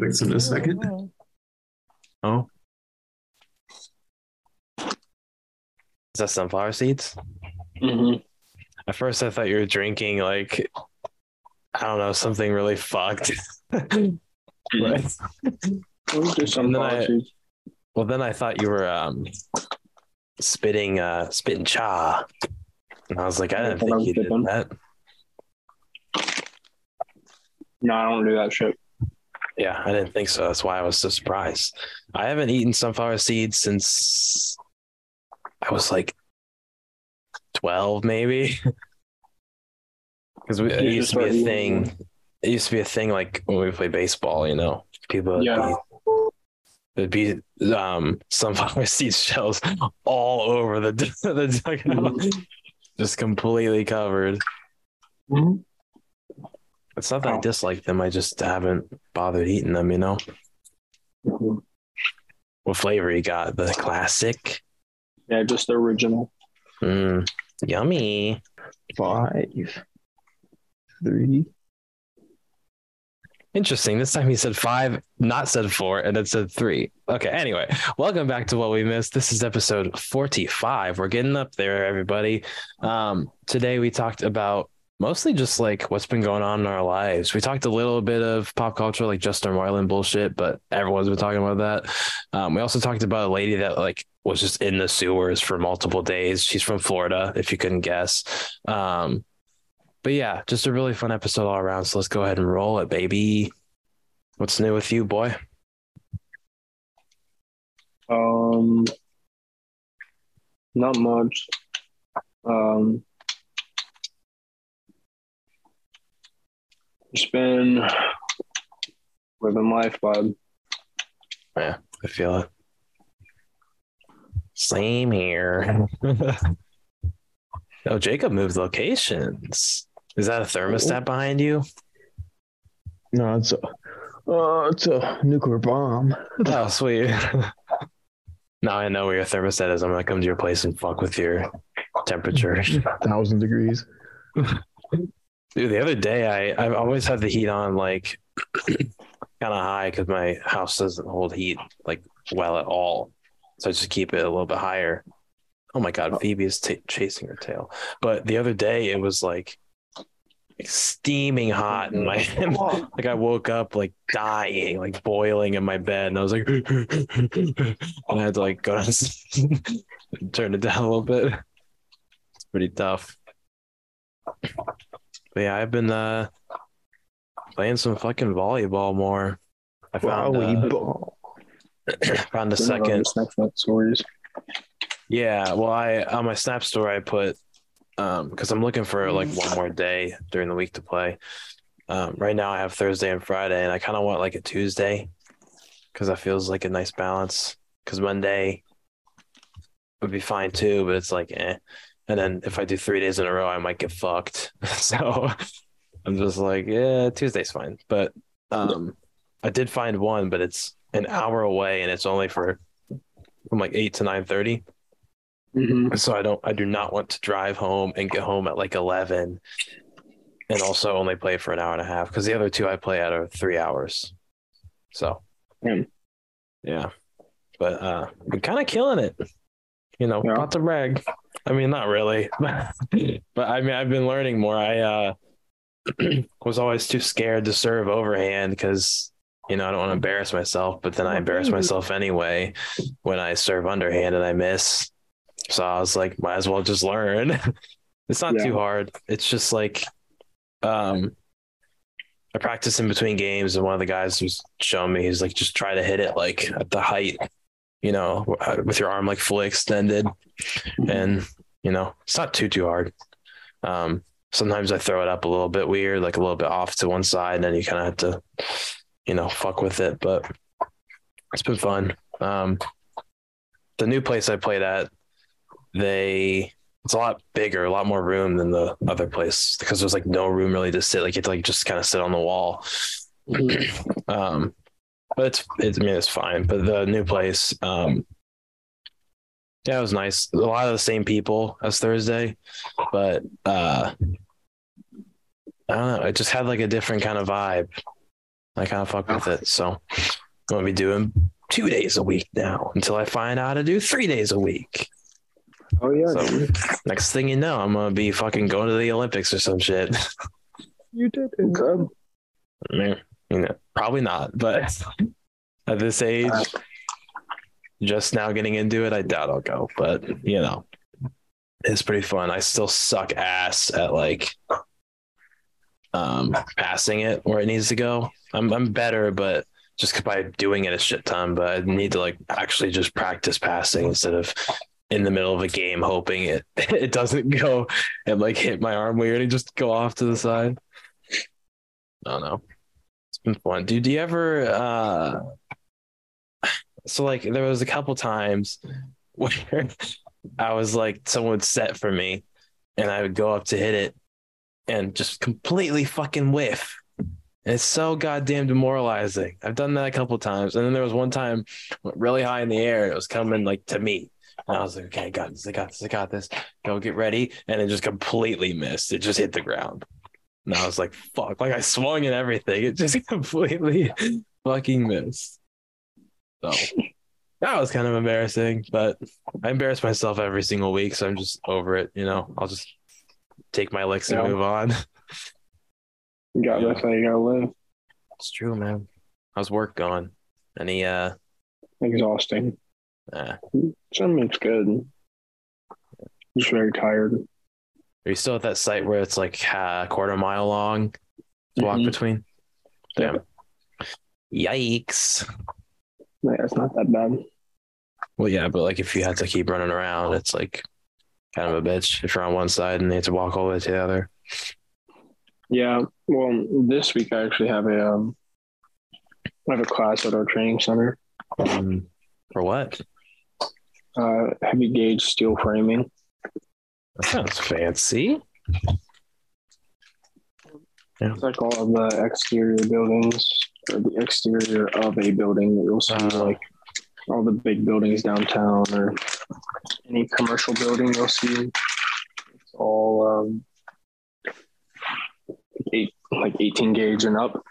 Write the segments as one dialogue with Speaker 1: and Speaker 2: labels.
Speaker 1: Fix in a second.
Speaker 2: Oh. Is that sunflower seeds?
Speaker 3: Mm-hmm.
Speaker 2: At first, I thought you were drinking like I don't know something really fucked. Right. And then I- Well, then I thought you were um spitting uh spitting cha, and I was like, I didn't
Speaker 3: I thought
Speaker 2: think you did that.
Speaker 3: No, I don't do that shit.
Speaker 2: Yeah, I didn't think so. That's why I was so surprised. I haven't eaten sunflower seeds since I was like twelve, maybe. Because it used to be a thing. It used to be a thing like when we played baseball. You know, people. would
Speaker 3: Yeah.
Speaker 2: be- There'd be um, sunflower seed shells all over the the dugout, just completely covered.
Speaker 3: Mhm.
Speaker 2: It's not that I
Speaker 3: Oh.
Speaker 2: dislike them; I just haven't bothered eating them. You know,
Speaker 3: Mhm.
Speaker 2: what flavor you got? The classic.
Speaker 3: Yeah, just the original.
Speaker 2: Mm, yummy.
Speaker 1: Five, three.
Speaker 2: Interesting. This time he said five, not said four, and it said three. Okay. Anyway, welcome back to what we missed. This is episode forty-five. We're getting up there, everybody. Um, today we talked about mostly just like what's been going on in our lives. We talked a little bit of pop culture, like Justin Roiland bullshit, but everyone's been talking about that. Um, we also talked about a lady that like was just in the sewers for multiple days. She's from Florida, if you couldn't guess. Um, but yeah, just a really fun episode all around. So let's go ahead and roll it, baby. What's new with you, boy?
Speaker 3: Um, not much. Um, just been living life, bud.
Speaker 2: Yeah, I feel it. Same here. oh, Jacob moved locations. Is that a thermostat behind you?
Speaker 1: No, it's a, uh, it's a nuclear bomb.
Speaker 2: Oh, sweet. now I know where your thermostat is. I'm gonna come to your place and fuck with your temperature.
Speaker 1: Thousand degrees.
Speaker 2: Dude, the other day I I've always had the heat on like kind of high because my house doesn't hold heat like well at all. So I just keep it a little bit higher. Oh my god, oh. Phoebe is t- chasing her tail. But the other day it was like steaming hot and my oh. like I woke up like dying, like boiling in my bed, and I was like, and I had to like go down, turn it down a little bit. It's pretty tough. But yeah, I've been uh playing some fucking volleyball more. I found uh, found a second.
Speaker 3: Snapchat stories.
Speaker 2: Yeah, well, I on my Snap story I put um because I'm looking for like one more day during the week to play. Um, right now I have Thursday and Friday, and I kind of want like a Tuesday because that feels like a nice balance. Because Monday would be fine too, but it's like eh. And then if I do three days in a row, I might get fucked. so I'm just like, yeah, Tuesday's fine. But um, I did find one, but it's an hour away, and it's only for from like eight to nine thirty.
Speaker 3: Mm-hmm.
Speaker 2: So I don't I do not want to drive home and get home at like 11 and also only play for an hour and a half because the other two I play at are 3 hours. So
Speaker 3: Hmm.
Speaker 2: yeah. But uh I'm kind of killing it. You know,
Speaker 3: Yeah.
Speaker 2: not to brag. I mean, not really. but I mean, I've been learning more. I uh was always too scared to serve overhand because you know, I don't want to embarrass myself, but then I embarrass myself anyway when I serve underhand and I miss. So I was like, might as well just learn. it's not
Speaker 3: Yeah.
Speaker 2: too hard. It's just like, um, I practice in between games, and one of the guys was showing me, he's like, just try to hit it like at the height, you know, with your arm like fully extended, and you know, it's not too too hard. Um, sometimes I throw it up a little bit weird, like a little bit off to one side, and then you kind of have to, you know, fuck with it. But it's been fun. Um, the new place I played at, they it's a lot bigger, a lot more room than the other place because there's like no room really to sit. Like you have to like just kind of sit on the wall. um, but it's, it's I mean it's fine. But the new place, um, yeah, it was nice. A lot of the same people as Thursday, but uh, I don't know. It just had like a different kind of vibe. I kind of fuck with it. So I'm gonna be doing two days a week now until I find out how to do three days a week.
Speaker 3: Oh yeah,
Speaker 2: So- Next thing you know, I'm gonna be fucking going to the Olympics or some shit.
Speaker 1: You did
Speaker 3: Good.
Speaker 2: I mean, you know, probably not, but at this age,
Speaker 3: Uh,
Speaker 2: just now getting into it, I doubt I'll go. But you know, it's pretty fun. I still suck ass at like um passing it where it needs to go. I'm I'm better, but just by doing it a shit ton. But I need to like actually just practice passing instead of in the middle of a game hoping it it doesn't go and like hit my arm weird and just go off to the side. I don't know. Fun. Dude, do you ever uh so like there was a couple times where I was like someone set for me and I would go up to hit it and just completely fucking whiff. And it's so goddamn demoralizing. I've done that a couple times. And then there was one time really high in the air. It was coming like to me. And I was like, okay, I got this, I got this, I got this. Go get ready. And it just completely missed. It just hit the ground. And I was like, fuck. Like I swung and everything. It just completely fucking missed. So that was kind of embarrassing, but I embarrass myself every single week. So I'm just over it. You know, I'll just take my licks and
Speaker 3: Yeah.
Speaker 2: move on.
Speaker 3: You got
Speaker 2: Yeah.
Speaker 3: that's how you gotta live.
Speaker 2: It's true, man. How's work going? Any, uh,
Speaker 3: Exhausting.
Speaker 2: uh,
Speaker 3: Some it's good. Just very tired.
Speaker 2: Are you still at that site where it's like a quarter mile long to walk
Speaker 3: Mhm.
Speaker 2: between? Damn. Yikes.
Speaker 3: Yeah, it's not that bad.
Speaker 2: Well, yeah, but like if you had to keep running around, it's like kind of a bitch if you're on one side and you have to walk all the way to the other.
Speaker 3: Yeah. Well, this week I actually have a um, I have a class at our training center.
Speaker 2: Um, for what?
Speaker 3: Uh, heavy gauge steel framing.
Speaker 2: That sounds fancy. Yeah.
Speaker 3: It's like all of the exterior buildings or the exterior of a building that you'll see,
Speaker 2: Uh.
Speaker 3: like all the big buildings downtown or any commercial building you'll see. It's all um, eight, like 18 gauge and up.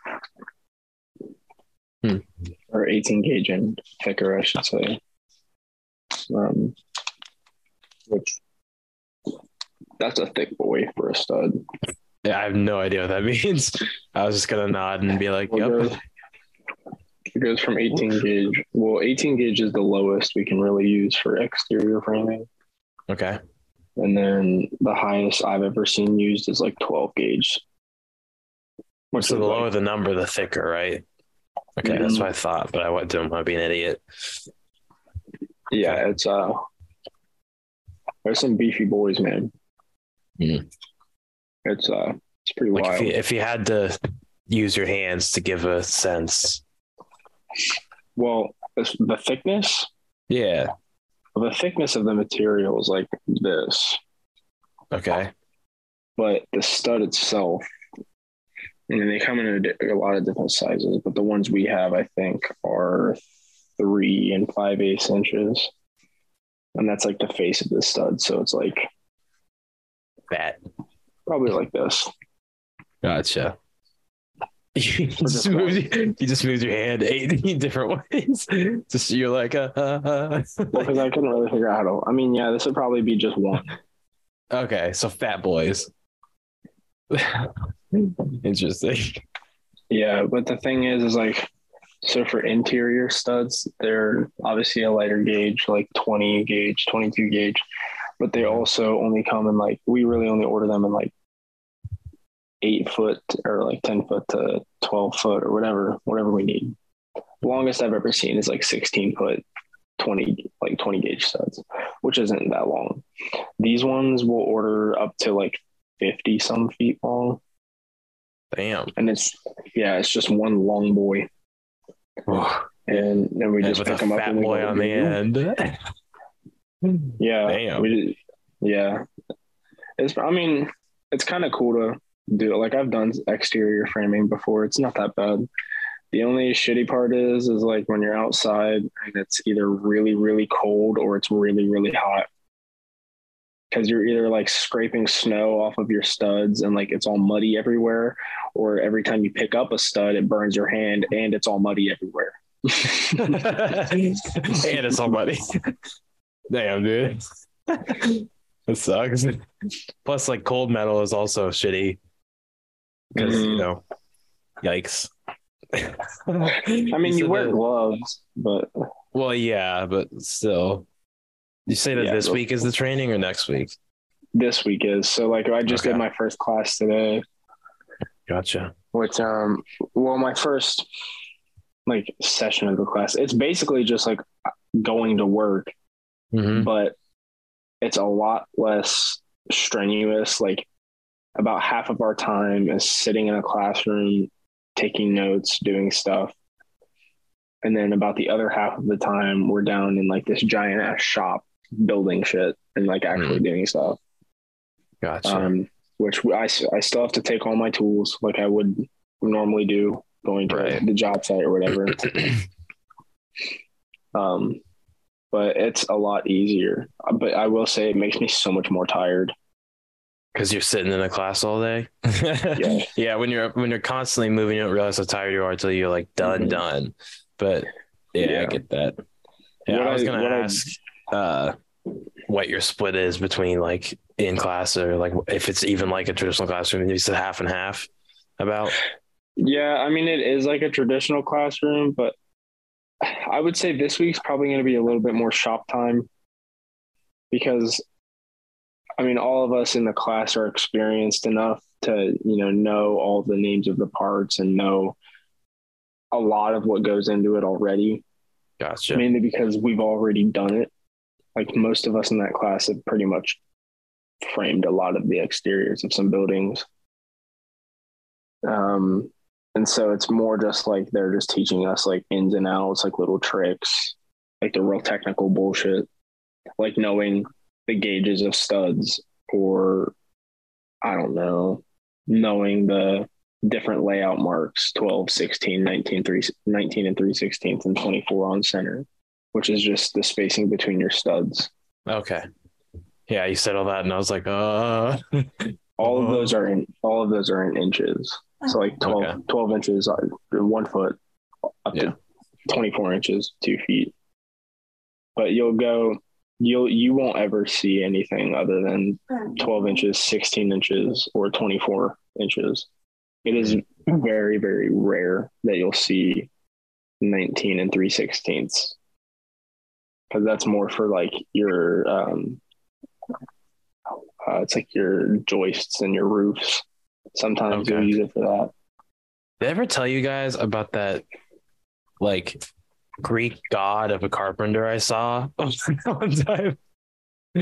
Speaker 2: Hmm.
Speaker 3: Or 18 gauge and thicker, I should say. Um, which that's a thick boy for a stud.
Speaker 2: Yeah, I have no idea what that means. I was just gonna nod and be like,
Speaker 3: Well,
Speaker 2: "Yep."
Speaker 3: it goes- from 18 gauge. Well, 18 gauge is the lowest we can really use for exterior framing.
Speaker 2: Okay.
Speaker 3: And then the highest I've ever seen used is like 12 gauge. Which
Speaker 2: So the
Speaker 3: like-
Speaker 2: lower the number, the thicker, right? Okay, that's
Speaker 3: Mhm.
Speaker 2: what I thought, but I didn't want to be an idiot.
Speaker 3: yeah, it's uh there's some beefy boys, man.
Speaker 2: Mhm.
Speaker 3: It's uh it's pretty
Speaker 2: Like if
Speaker 3: wild.
Speaker 2: you, if you had to use your hands to give a sense,
Speaker 3: well, the thickness,
Speaker 2: yeah.
Speaker 3: the thickness of the material is like this.
Speaker 2: Okay.
Speaker 3: but the stud itself, I mean, they come in a, di- a lot of different sizes, but the ones we have, I think, are three and five eighths inches. And that's like the face of the stud. So it's like
Speaker 2: Fat.
Speaker 3: probably like this.
Speaker 2: Gotcha. You just, moved, you just moved your hand eight different ways. Just you're like, uh, uh, uh.
Speaker 3: Because I couldn't really figure out how to. I mean, yeah, this would probably be just one.
Speaker 2: okay, so fat boys. Interesting.
Speaker 3: Yeah, but the thing is, is like, so for interior studs, they're obviously a lighter gauge, like 20 gauge, 22 gauge, but they also only come in like, we really only order them in like eight foot or like 10 foot to 12 foot or whatever, whatever we need. Longest I've ever seen is like 16 foot, 20, like 20 gauge studs, which isn't that long. These ones will order up to like 50 some feet long.
Speaker 2: Damn.
Speaker 3: And it's, yeah, it's just one long boy and then we
Speaker 2: And
Speaker 3: just
Speaker 2: with
Speaker 3: pick them up
Speaker 2: fat
Speaker 3: and we
Speaker 2: boy
Speaker 3: go,
Speaker 2: on the end.
Speaker 3: Yeah,
Speaker 2: Damn.
Speaker 3: we yeah. It's I mean it's kind of cool to do it. Like I've done exterior framing before. It's not that bad. The only shitty part is is like when you're outside and it's either really really cold or it's really really hot. because you're either like scraping snow off of your studs and like it's all muddy everywhere, or every time you pick up a stud, it burns your hand and it's all muddy everywhere.
Speaker 2: and it's somebody. Damn, dude. It sucks. Plus, like cold metal is also shitty because you
Speaker 3: Mhm.
Speaker 2: know, yikes.
Speaker 3: I mean, you,
Speaker 2: said
Speaker 3: wear
Speaker 2: that-
Speaker 3: gloves, but
Speaker 2: Well, yeah, but still. You say that
Speaker 3: Yeah,
Speaker 2: this week is the training or next week?
Speaker 3: this week is so. Like, I just
Speaker 2: Okay.
Speaker 3: did my first class today,
Speaker 2: Gotcha.
Speaker 3: which um, well, my first like session of the class. It's basically just like going to work
Speaker 2: hmm
Speaker 3: but it's a lot less strenuous. Like about half of our time is sitting in a classroom, taking notes, doing stuff. And then about the other half of the time, we're down in like this giant ass shop building shit and like actually doing stuff.
Speaker 2: Gotcha.
Speaker 3: Um, which I still have to take all my tools like I would normally do going to
Speaker 2: Right.
Speaker 3: the job site or whatever. Um, but it's a lot easier. But I will say it makes me so much more tired.
Speaker 2: Because you're sitting in a class all day.
Speaker 3: Yeah.
Speaker 2: yeah, when you're when you're constantly moving, you don't realize how tired you are until you're like done,
Speaker 3: Mhm.
Speaker 2: done. But yeah, I get that. Yeah,
Speaker 3: What
Speaker 2: I was gonna
Speaker 3: what I-
Speaker 2: ask uh, what your split is between like in class or like if it's even like a traditional classroom. You said half and half. About
Speaker 3: Yeah, I mean it is like a traditional classroom, but I would say this week's probably going to be a little bit more shop time because I mean all of us in the class are experienced enough to, you know, know all the names of the parts and know a lot of what goes into it already,
Speaker 2: gotcha.
Speaker 3: mainly because we've already done it. Like most of us in that class have pretty much framed a lot of the exteriors of some buildings. Um, and so it's more just like they're just teaching us like ins and outs, like little tricks, like the real technical bullshit, like knowing the gauges of studs or I don't know, knowing the different layout marks 12, 16, 19, 3, 19 and 3 16ths and 24 on center, which is just the spacing between your studs.
Speaker 2: Okay. Yeah, you said all that, and I was like, uh.
Speaker 3: All of those are in all of those are in inches. So like 12,
Speaker 2: Okay.
Speaker 3: 12 inches one foot up
Speaker 2: Yeah.
Speaker 3: to 24 inches, two feet. But you'll go, you'll, you won't ever see anything other than 12 inches, 16 inches, or 24 inches. It is very, very rare that you'll see 19 and 3 sixteenths. Because that's more for like your, um, uh, it's like your joists and your roofs. Sometimes you'll use it for that.
Speaker 2: Did I ever tell you guys about that, like, Greek god of a carpenter I saw one time?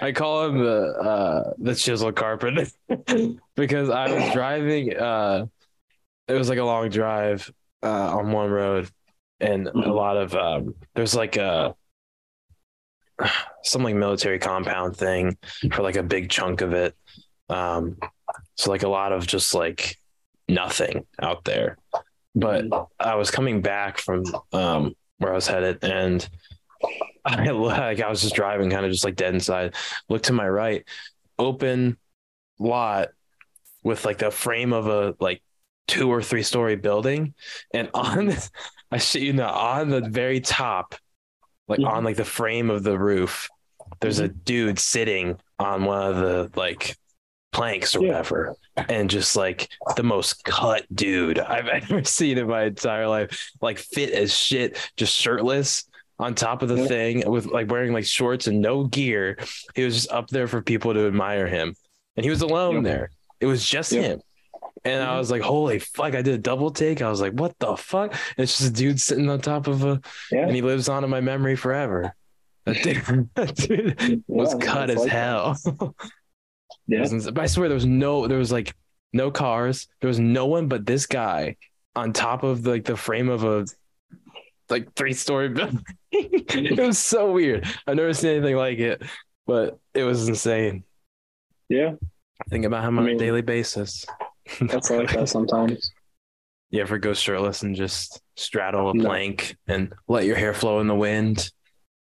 Speaker 2: I call him the uh, the chisel carpenter because I was driving. Uh, it was like a long drive uh, on one road, and a
Speaker 3: Mhm.
Speaker 2: lot of um, there's like a some like military compound thing for like a big chunk of it. Um, so like a lot of just like nothing out there. But I was coming back from um, where I was headed, and I like I was just driving, kind of just like dead inside. Look to my right, open lot with like the frame of a like two or three story building, and on this, I shit you not, on the very top, like on like the frame of the roof, there's a dude sitting on one of the like planks or
Speaker 3: Yeah.
Speaker 2: whatever, and just like the most cut dude I've ever seen in my entire life, like fit as shit, just shirtless on top of the
Speaker 3: Yeah.
Speaker 2: thing with like wearing like shorts and no gear. He was just up there for people to admire him. And he was alone
Speaker 3: Yep.
Speaker 2: there. It was just
Speaker 3: Yep.
Speaker 2: him. And I
Speaker 3: Mhm.
Speaker 2: was like, holy fuck, I did a double take. I was like, what the fuck? And it's just a dude sitting on top of a
Speaker 3: Yeah.
Speaker 2: and he lives on in my memory forever. That dude, that dude was cut as
Speaker 3: like
Speaker 2: hell.
Speaker 3: Yeah.
Speaker 2: I swear there was no there was like no cars. There was no one but this guy on top of like the frame of a like three story building. it was so weird. I've never seen anything like it, but it was insane.
Speaker 3: Yeah.
Speaker 2: I think about him on
Speaker 3: I mean-
Speaker 2: a daily basis.
Speaker 3: That's like that sometimes.
Speaker 2: You ever go shirtless and just straddle a
Speaker 3: No.
Speaker 2: plank and let your hair flow in the wind?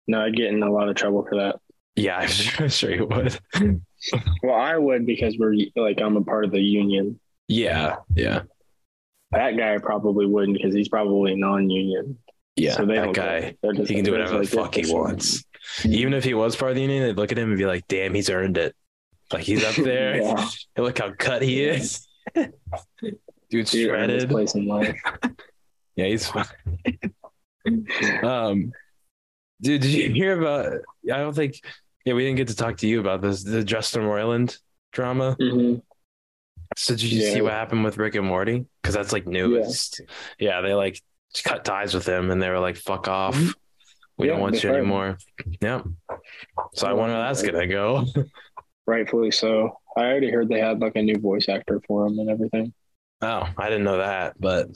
Speaker 3: No, I'd get in a lot of trouble for that.
Speaker 2: Yeah, I'm sure, I'm sure he would.
Speaker 3: Well, I would because we're like I'm a part of the union.
Speaker 2: Yeah, yeah,
Speaker 3: That guy probably wouldn't because he's probably non-union.
Speaker 2: yeah.
Speaker 3: So
Speaker 2: that guy, he can do whatever the fuck he wants. Even if he was part of the union, they'd look at him and be like, "Damn, he's earned it. Like he's up there.
Speaker 3: Yeah.
Speaker 2: Look how cut he is. Dude's
Speaker 3: He
Speaker 2: shredded.
Speaker 3: place in life.
Speaker 2: Yeah, he's fine. um, dude, did you hear about? I don't think. Yeah, we didn't get to talk to you about this. The Justin Roiland drama.
Speaker 3: Mhm.
Speaker 2: So did you see what happened with Rick and Morty? Because that's like new.
Speaker 3: Yeah.
Speaker 2: Yeah. they like cut ties with him, and they were like, "Fuck off,
Speaker 3: Mhm.
Speaker 2: we
Speaker 3: Yeah,
Speaker 2: don't want you anymore." Yeah. So I wonder how that's gonna go.
Speaker 3: Rightfully so. I already heard they had like a new voice actor for him and everything.
Speaker 2: Oh, I didn't know that, but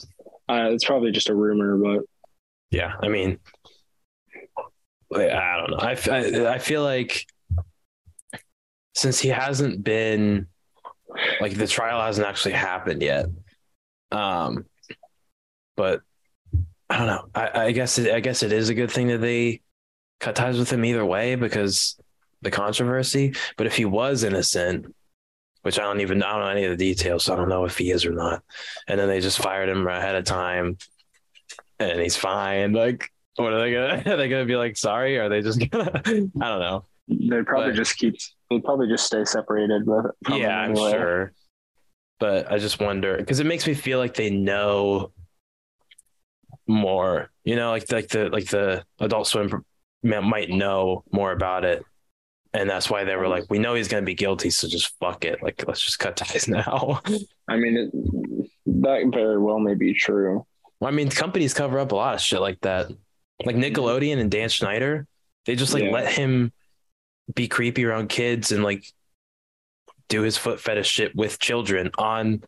Speaker 3: Uh, it's probably just a rumor, but
Speaker 2: yeah, I mean, I don't know. I I feel like since he hasn't been like the trial hasn't actually happened yet, um, but I don't know. I, I guess it, I guess it is a good thing that they cut ties with him either way because the controversy. But if he was innocent, which I don't even I don't know any of the details, so I don't know if he is or not. And then they just fired him ahead of time, and he's fine. Like, what are they gonna? Are they gonna be like sorry? Or are they just gonna? I don't know.
Speaker 3: they probably
Speaker 2: But-
Speaker 3: just keep. They probably just stay separated. From
Speaker 2: yeah, I'm
Speaker 3: anyway.
Speaker 2: sure. But I just wonder because it makes me feel like they know more. You know, like like the like the Adult Swim might know more about it, and that's why they were like, we know he's gonna be guilty, so just fuck it. Like, let's just cut ties now.
Speaker 3: I mean, it, that very well may be true.
Speaker 2: Well, I mean, companies cover up a lot of shit like that. Like Nickelodeon and Dan Schneider, they just like
Speaker 3: Yeah.
Speaker 2: let him be creepy around kids and like do his foot fetish shit with children on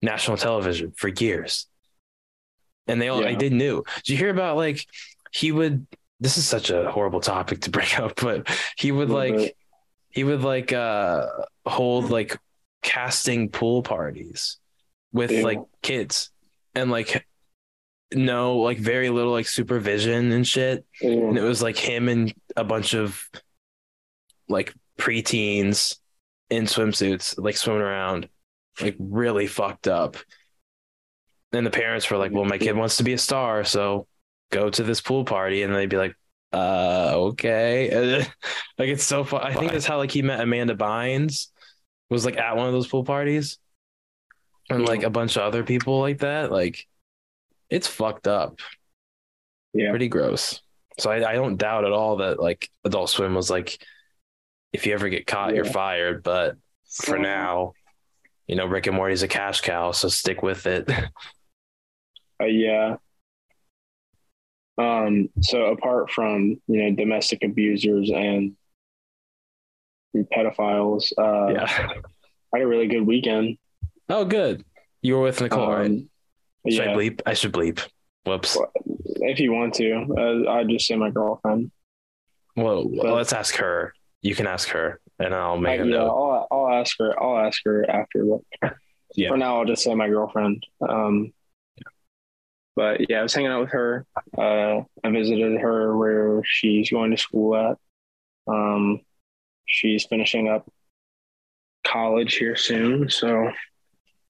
Speaker 2: national television for years. And they all
Speaker 3: Yeah.
Speaker 2: they knew. Did you hear about like he would this is such a horrible topic to bring up, but he would like
Speaker 3: bit.
Speaker 2: he would like uh hold like casting pool parties with
Speaker 3: Ew.
Speaker 2: like kids and like no like very little like supervision and shit. And it was like him and a bunch of like preteens in swimsuits like swimming around like really fucked up. And the parents were like well my kid wants to be a star so go to this pool party. And they'd be like uh okay. Like it's so fun i think that's how like he met amanda bynes was like at one of those pool parties. And like a bunch of other people like that like it's fucked up
Speaker 3: Yeah.
Speaker 2: pretty gross so I, I don't doubt at all that like adult swim was like if you ever get caught you're fired but for now you know rick and morty's a cash cow so stick with it
Speaker 3: Uh, yeah. Um. So apart from you know domestic abusers and pedophiles, uh,
Speaker 2: yeah
Speaker 3: I had a really good weekend.
Speaker 2: oh good you were with nicole right
Speaker 3: Um,
Speaker 2: should
Speaker 3: yeah.
Speaker 2: i bleep i should bleep whoops
Speaker 3: If you want to, uh, I'd just say my girlfriend.
Speaker 2: well,
Speaker 3: but-
Speaker 2: let's ask her you can ask her and i'll
Speaker 3: I,
Speaker 2: make a
Speaker 3: yeah,
Speaker 2: note
Speaker 3: I'll, I'll ask her. I'll ask her after. But
Speaker 2: Yeah.
Speaker 3: for now, I'll just say my girlfriend. Um, but yeah, I was hanging out with her. Uh, I visited her where she's going to school at. Um, she's finishing up college here soon, so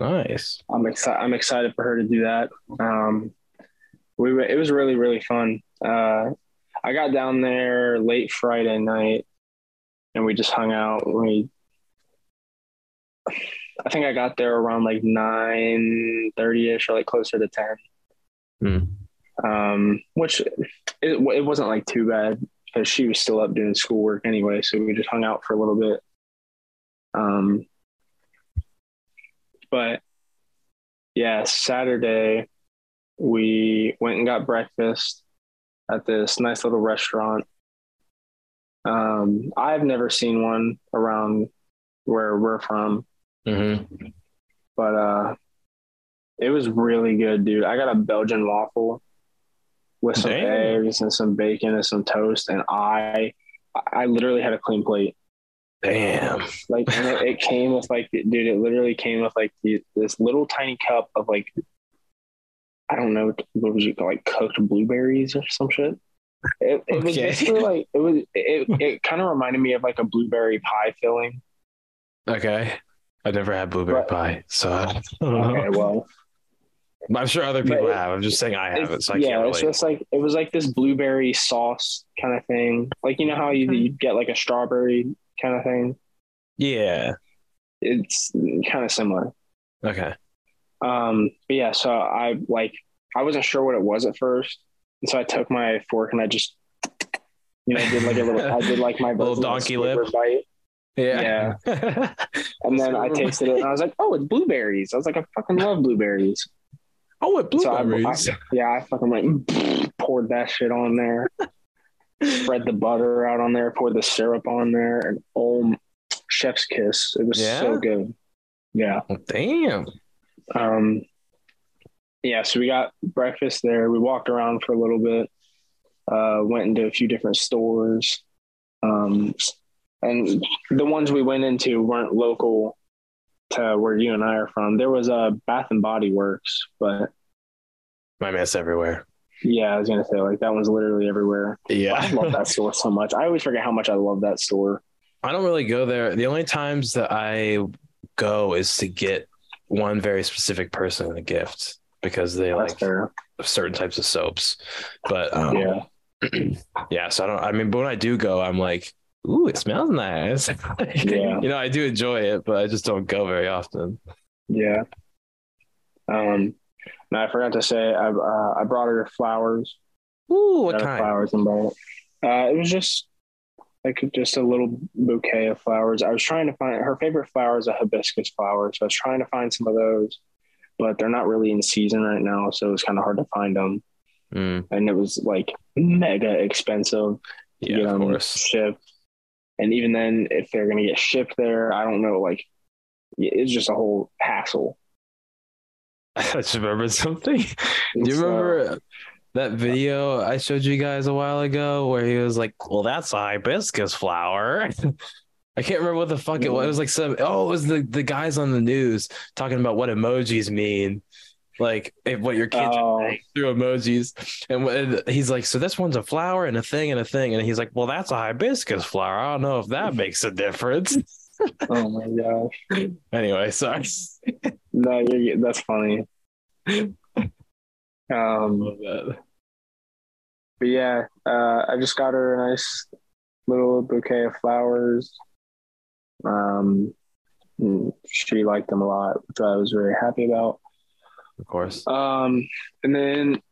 Speaker 2: nice
Speaker 3: I'm excited. I'm excited for her to do that. Um, we were- it was really really fun. Uh, I got down there late Friday night, and we just hung out. We, I think I got there around like nine thirty ish, or like closer to ten.
Speaker 2: Hmm.
Speaker 3: Um, which it, it wasn't like too bad because she was still up doing schoolwork anyway. So we just hung out for a little bit. Um, but yeah, Saturday we went and got breakfast at this nice little restaurant. Um, I've never seen one around where we're from,
Speaker 2: hmm
Speaker 3: but uh, it was really good, dude. I got a Belgian waffle with some
Speaker 2: Damn.
Speaker 3: eggs and some bacon and some toast, and I, I literally had a clean plate.
Speaker 2: Damn
Speaker 3: Like, and it, it came with like, dude, it literally came with like the, this little tiny cup of like, I don't know, what was it called, like cooked blueberries or some shit. It, it was
Speaker 2: Okay.
Speaker 3: basically like it was. It it kind of reminded me of like a blueberry pie filling.
Speaker 2: Okay. I never had blueberry
Speaker 3: But-
Speaker 2: pie, so I don't know.
Speaker 3: Okay, well,
Speaker 2: I'm sure other people
Speaker 3: it-
Speaker 2: have. I'm just saying I have it, so I
Speaker 3: yeah,
Speaker 2: can't
Speaker 3: it's just like it was like this blueberry sauce kind of thing. Like you know how you, mm-hmm. you get like a strawberry kind of thing.
Speaker 2: Yeah.
Speaker 3: It's kind of similar.
Speaker 2: Okay.
Speaker 3: Um, but yeah, so I like I wasn't sure what it was at first, and so I took my fork and I just, you know, did like a little. I did like my
Speaker 2: Little
Speaker 3: version of a
Speaker 2: donkey lip.
Speaker 3: bite,
Speaker 2: Yeah.
Speaker 3: and then I tasted it and I was like, oh, it's blueberries. I was like, I fucking love blueberries.
Speaker 2: oh, what
Speaker 3: So I,
Speaker 2: blueberries?
Speaker 3: I- yeah, I fucking like poured that shit on there, spread the butter out on there, pour the syrup on there, and oh, chef's kiss. It was
Speaker 2: Yeah?
Speaker 3: so good. Yeah.
Speaker 2: Damn.
Speaker 3: Um, yeah, so we got breakfast there. We walked around for a little bit, uh, went into a few different stores. Um, and the ones we went into weren't local to where you and I are from. There was a Bath and Body Works, but
Speaker 2: My mess everywhere.
Speaker 3: Yeah, I was gonna say like that one's literally everywhere.
Speaker 2: Yeah, I
Speaker 3: love that store so much. I always forget how much I love that store.
Speaker 2: I don't really go there. The only times that I go is to get one very specific person a gift because they
Speaker 3: That's
Speaker 2: like
Speaker 3: fair.
Speaker 2: certain types of soaps. But um,
Speaker 3: Yeah.
Speaker 2: yeah, so I don't. I mean, but when I do go, I'm like, ooh, it smells nice.
Speaker 3: Yeah.
Speaker 2: you know, I do enjoy it, but I just don't go very often.
Speaker 3: Yeah. Um, now I forgot to say I uh, I brought her flowers.
Speaker 2: Ooh, what kind?
Speaker 3: flowers and brought it. Uh, it was just like just a little bouquet of flowers. I was trying to find her favorite flower is a hibiscus flower, so I was trying to find some of those, but they're not really in season right now, so it was kind of hard to find them.
Speaker 2: Mm,
Speaker 3: And it was like mega expensive to
Speaker 2: yeah,
Speaker 3: get them shipped. And even then, if they're gonna get shipped there, I don't know. Like, it's just a whole hassle.
Speaker 2: I just remembered something. Do you
Speaker 3: So-
Speaker 2: remember that video I showed you guys a while ago where he was like, "Well, that's a hibiscus flower." I can't remember what the fuck it was. It was like some. Oh, it was the the guys on the news talking about what emojis mean, like if what your kids
Speaker 3: Oh.
Speaker 2: are through emojis. And what- he's like, "So this one's a flower and a thing and a thing," and he's like, "Well, that's a hibiscus flower. I don't know if that makes a difference."
Speaker 3: Oh my gosh.
Speaker 2: anyway, sorry.
Speaker 3: No, you're, that's funny. Um,
Speaker 2: that.
Speaker 3: but yeah, uh, I just got her a nice little bouquet of flowers. Um, she liked them a lot, which I was very happy about.
Speaker 2: Of course.
Speaker 3: Um, and then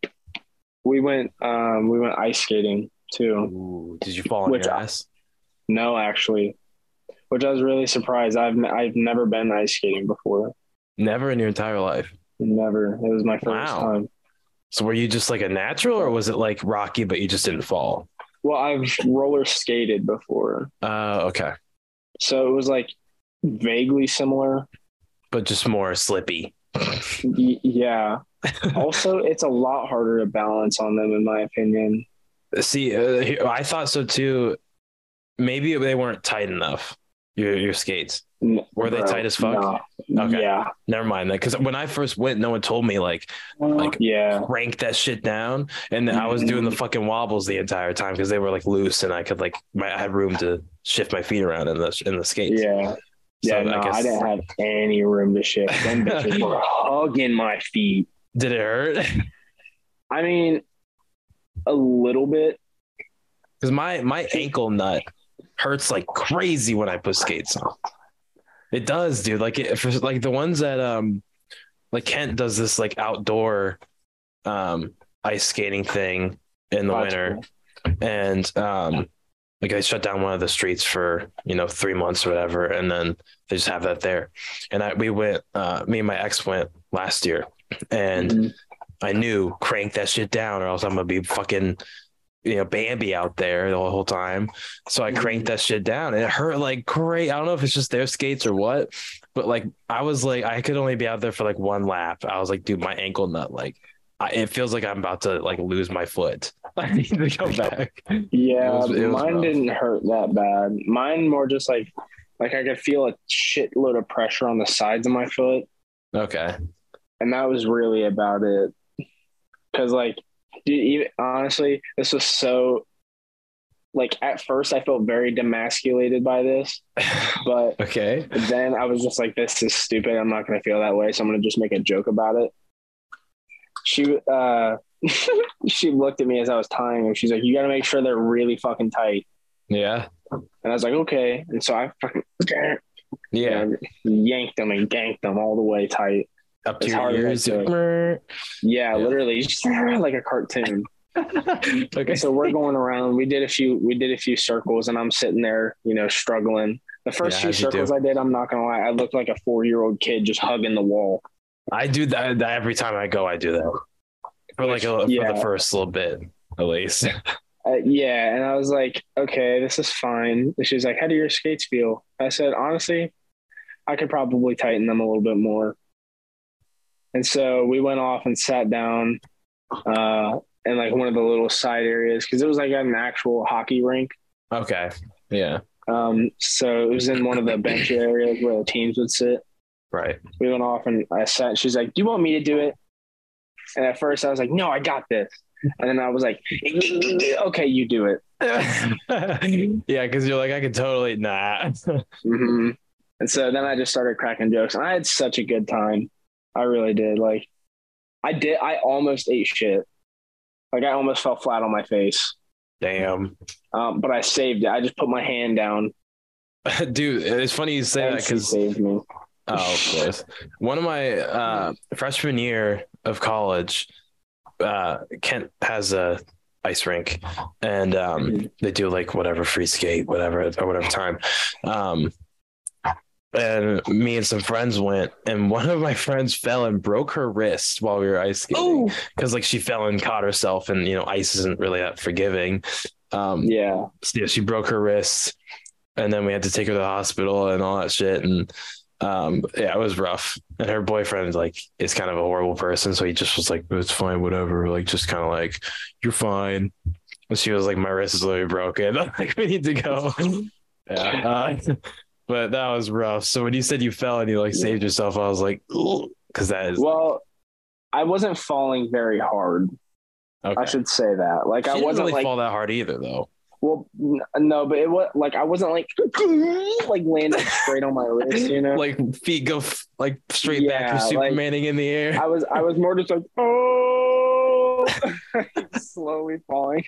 Speaker 3: we went, um, we went ice skating too.
Speaker 2: Ooh, did you fall on your
Speaker 3: I-
Speaker 2: ass?
Speaker 3: No, actually, which I was really surprised. I've I've never been ice skating before.
Speaker 2: Never in your entire life.
Speaker 3: Never. It was my first
Speaker 2: Wow.
Speaker 3: time.
Speaker 2: So were you just like a natural, or was it like rocky, but you just didn't fall?
Speaker 3: Well, I've roller skated before,
Speaker 2: Uh, okay,
Speaker 3: so it was like vaguely similar.
Speaker 2: but just more slippy.
Speaker 3: Y- yeah. also, it's a lot harder to balance on them, in my opinion.
Speaker 2: See, uh, I thought so too. Maybe they weren't tight enough. Your your skates. Were they
Speaker 3: bro,
Speaker 2: tight as fuck?
Speaker 3: no.
Speaker 2: Okay.
Speaker 3: Yeah.
Speaker 2: Never mind that. Because when I first went, no one told me like uh, Like-
Speaker 3: yeah.
Speaker 2: crank that shit down, and I was doing the mm-hmm. fucking wobbles the entire time because they were like loose, and I could like my, I had room to shift my feet around in the in the skates.
Speaker 3: Yeah.
Speaker 2: So
Speaker 3: Yeah.
Speaker 2: I
Speaker 3: no, I,
Speaker 2: guess-
Speaker 3: didn't have any room to shift. Them bitches were hugging my feet.
Speaker 2: Did it hurt?
Speaker 3: I mean, a little bit.
Speaker 2: Because my my ankle nut hurts like crazy when I put skates on. It does, dude. Like it, for like the ones that um, like Kent does this like outdoor, um, ice skating thing in the
Speaker 3: Oh,
Speaker 2: winter, and um, like they shut down one of the streets for you know three months or whatever, and then they just have that there. And I we went, uh, me and my ex went last year, and
Speaker 3: Mhm.
Speaker 2: I knew crank that shit down or else I'm gonna be fucking you know Bambi out there the whole time. So I cranked that shit down and it hurt like great. I don't know if it's just their skates or what, but like I was like I could only be out there for like one lap. I was like, dude, my ankle nut like I, it feels like I'm about to like lose my foot. I need to go back.
Speaker 3: Yeah,
Speaker 2: It was- it
Speaker 3: mine
Speaker 2: rough.
Speaker 3: didn't hurt that bad. Mine more just like like I could feel a shitload of pressure on the sides of my foot,
Speaker 2: Okay.
Speaker 3: and that was really about it. Because like Dude, even, honestly, this was so. Like at first, I felt very demasculated by this, but
Speaker 2: okay.
Speaker 3: then I was just like, "This is stupid. I'm not going to feel that way, so I'm going to just make a joke about it." She uh, she looked at me as I was tying them. She's like, "You got to make sure they're really fucking tight."
Speaker 2: Yeah.
Speaker 3: And I was like, "Okay." And so I fucking
Speaker 2: Yeah.
Speaker 3: yanked them and ganked them all the way tight.
Speaker 2: Up to
Speaker 3: It's
Speaker 2: your
Speaker 3: hard
Speaker 2: ears.
Speaker 3: to- Yeah,
Speaker 2: Yeah.
Speaker 3: literally, just like a cartoon.
Speaker 2: okay.
Speaker 3: so we're going around. We did a few. We did a few circles, and I'm sitting there, you know, struggling. The first
Speaker 2: Yeah,
Speaker 3: few
Speaker 2: as you do.
Speaker 3: circles I did, I'm not gonna lie, I looked like a four year old kid just hugging the wall.
Speaker 2: I do that, that every time I go. I do that for like a, for the first little bit at least.
Speaker 3: Uh, yeah, and I was like, okay, this is fine. And she's like, how do your skates feel? I said, honestly, I could probably tighten them a little bit more. And so we went off and sat down uh, in like one of the little side areas because it was like an actual hockey rink.
Speaker 2: Okay. Yeah.
Speaker 3: Um, so it was in one of the bench areas where the teams would sit.
Speaker 2: Right.
Speaker 3: We went off and I sat. She's like, "Do you want me to do it?" And at first I was like, "No, I got this." And then I was like, "Okay, you do it."
Speaker 2: yeah, because you're like, I could totally nah.
Speaker 3: hmm And so then I just started cracking jokes, and I had such a good time. I really did. Like, I did. I almost ate shit. Like, I almost fell flat on my face.
Speaker 2: Damn.
Speaker 3: Um, but I saved it. I just put my hand down.
Speaker 2: Dude, it's funny you say
Speaker 3: and
Speaker 2: that because
Speaker 3: saved me.
Speaker 2: Oh, of course. One of my uh, freshman year of college, uh, Kent has a ice rink, and um,
Speaker 3: Mhm.
Speaker 2: they do like whatever free skate, whatever or whatever time. Um, and me and some friends went, and one of my friends fell and broke her wrist while we were ice skating because like she fell and caught herself, and you know ice isn't really that forgiving. Um,
Speaker 3: Yeah.
Speaker 2: yeah, she broke her wrist, and then we had to take her to the hospital and all that shit. And um, yeah, it was rough. And her boyfriend like is kind of a horrible person, so he just was like, "It's fine, whatever." Like just kind of like, "You're fine." And she was like, "My wrist is literally broken. like we need to go." yeah, uh, but that was rough. So when you said you fell and you like saved yourself, I was like, because that is
Speaker 3: Well, I wasn't falling very hard.
Speaker 2: okay.
Speaker 3: I should say that. Like,
Speaker 2: She
Speaker 3: I
Speaker 2: didn't
Speaker 3: wasn't
Speaker 2: really
Speaker 3: like
Speaker 2: fall that hard either, though.
Speaker 3: Well, n- no, but it was like I wasn't like like landing straight on my wrist, you know.
Speaker 2: Like feet go f- like straight back
Speaker 3: Yeah,
Speaker 2: for
Speaker 3: like-
Speaker 2: Supermaning in the air.
Speaker 3: I was I was more just like oh, slowly falling.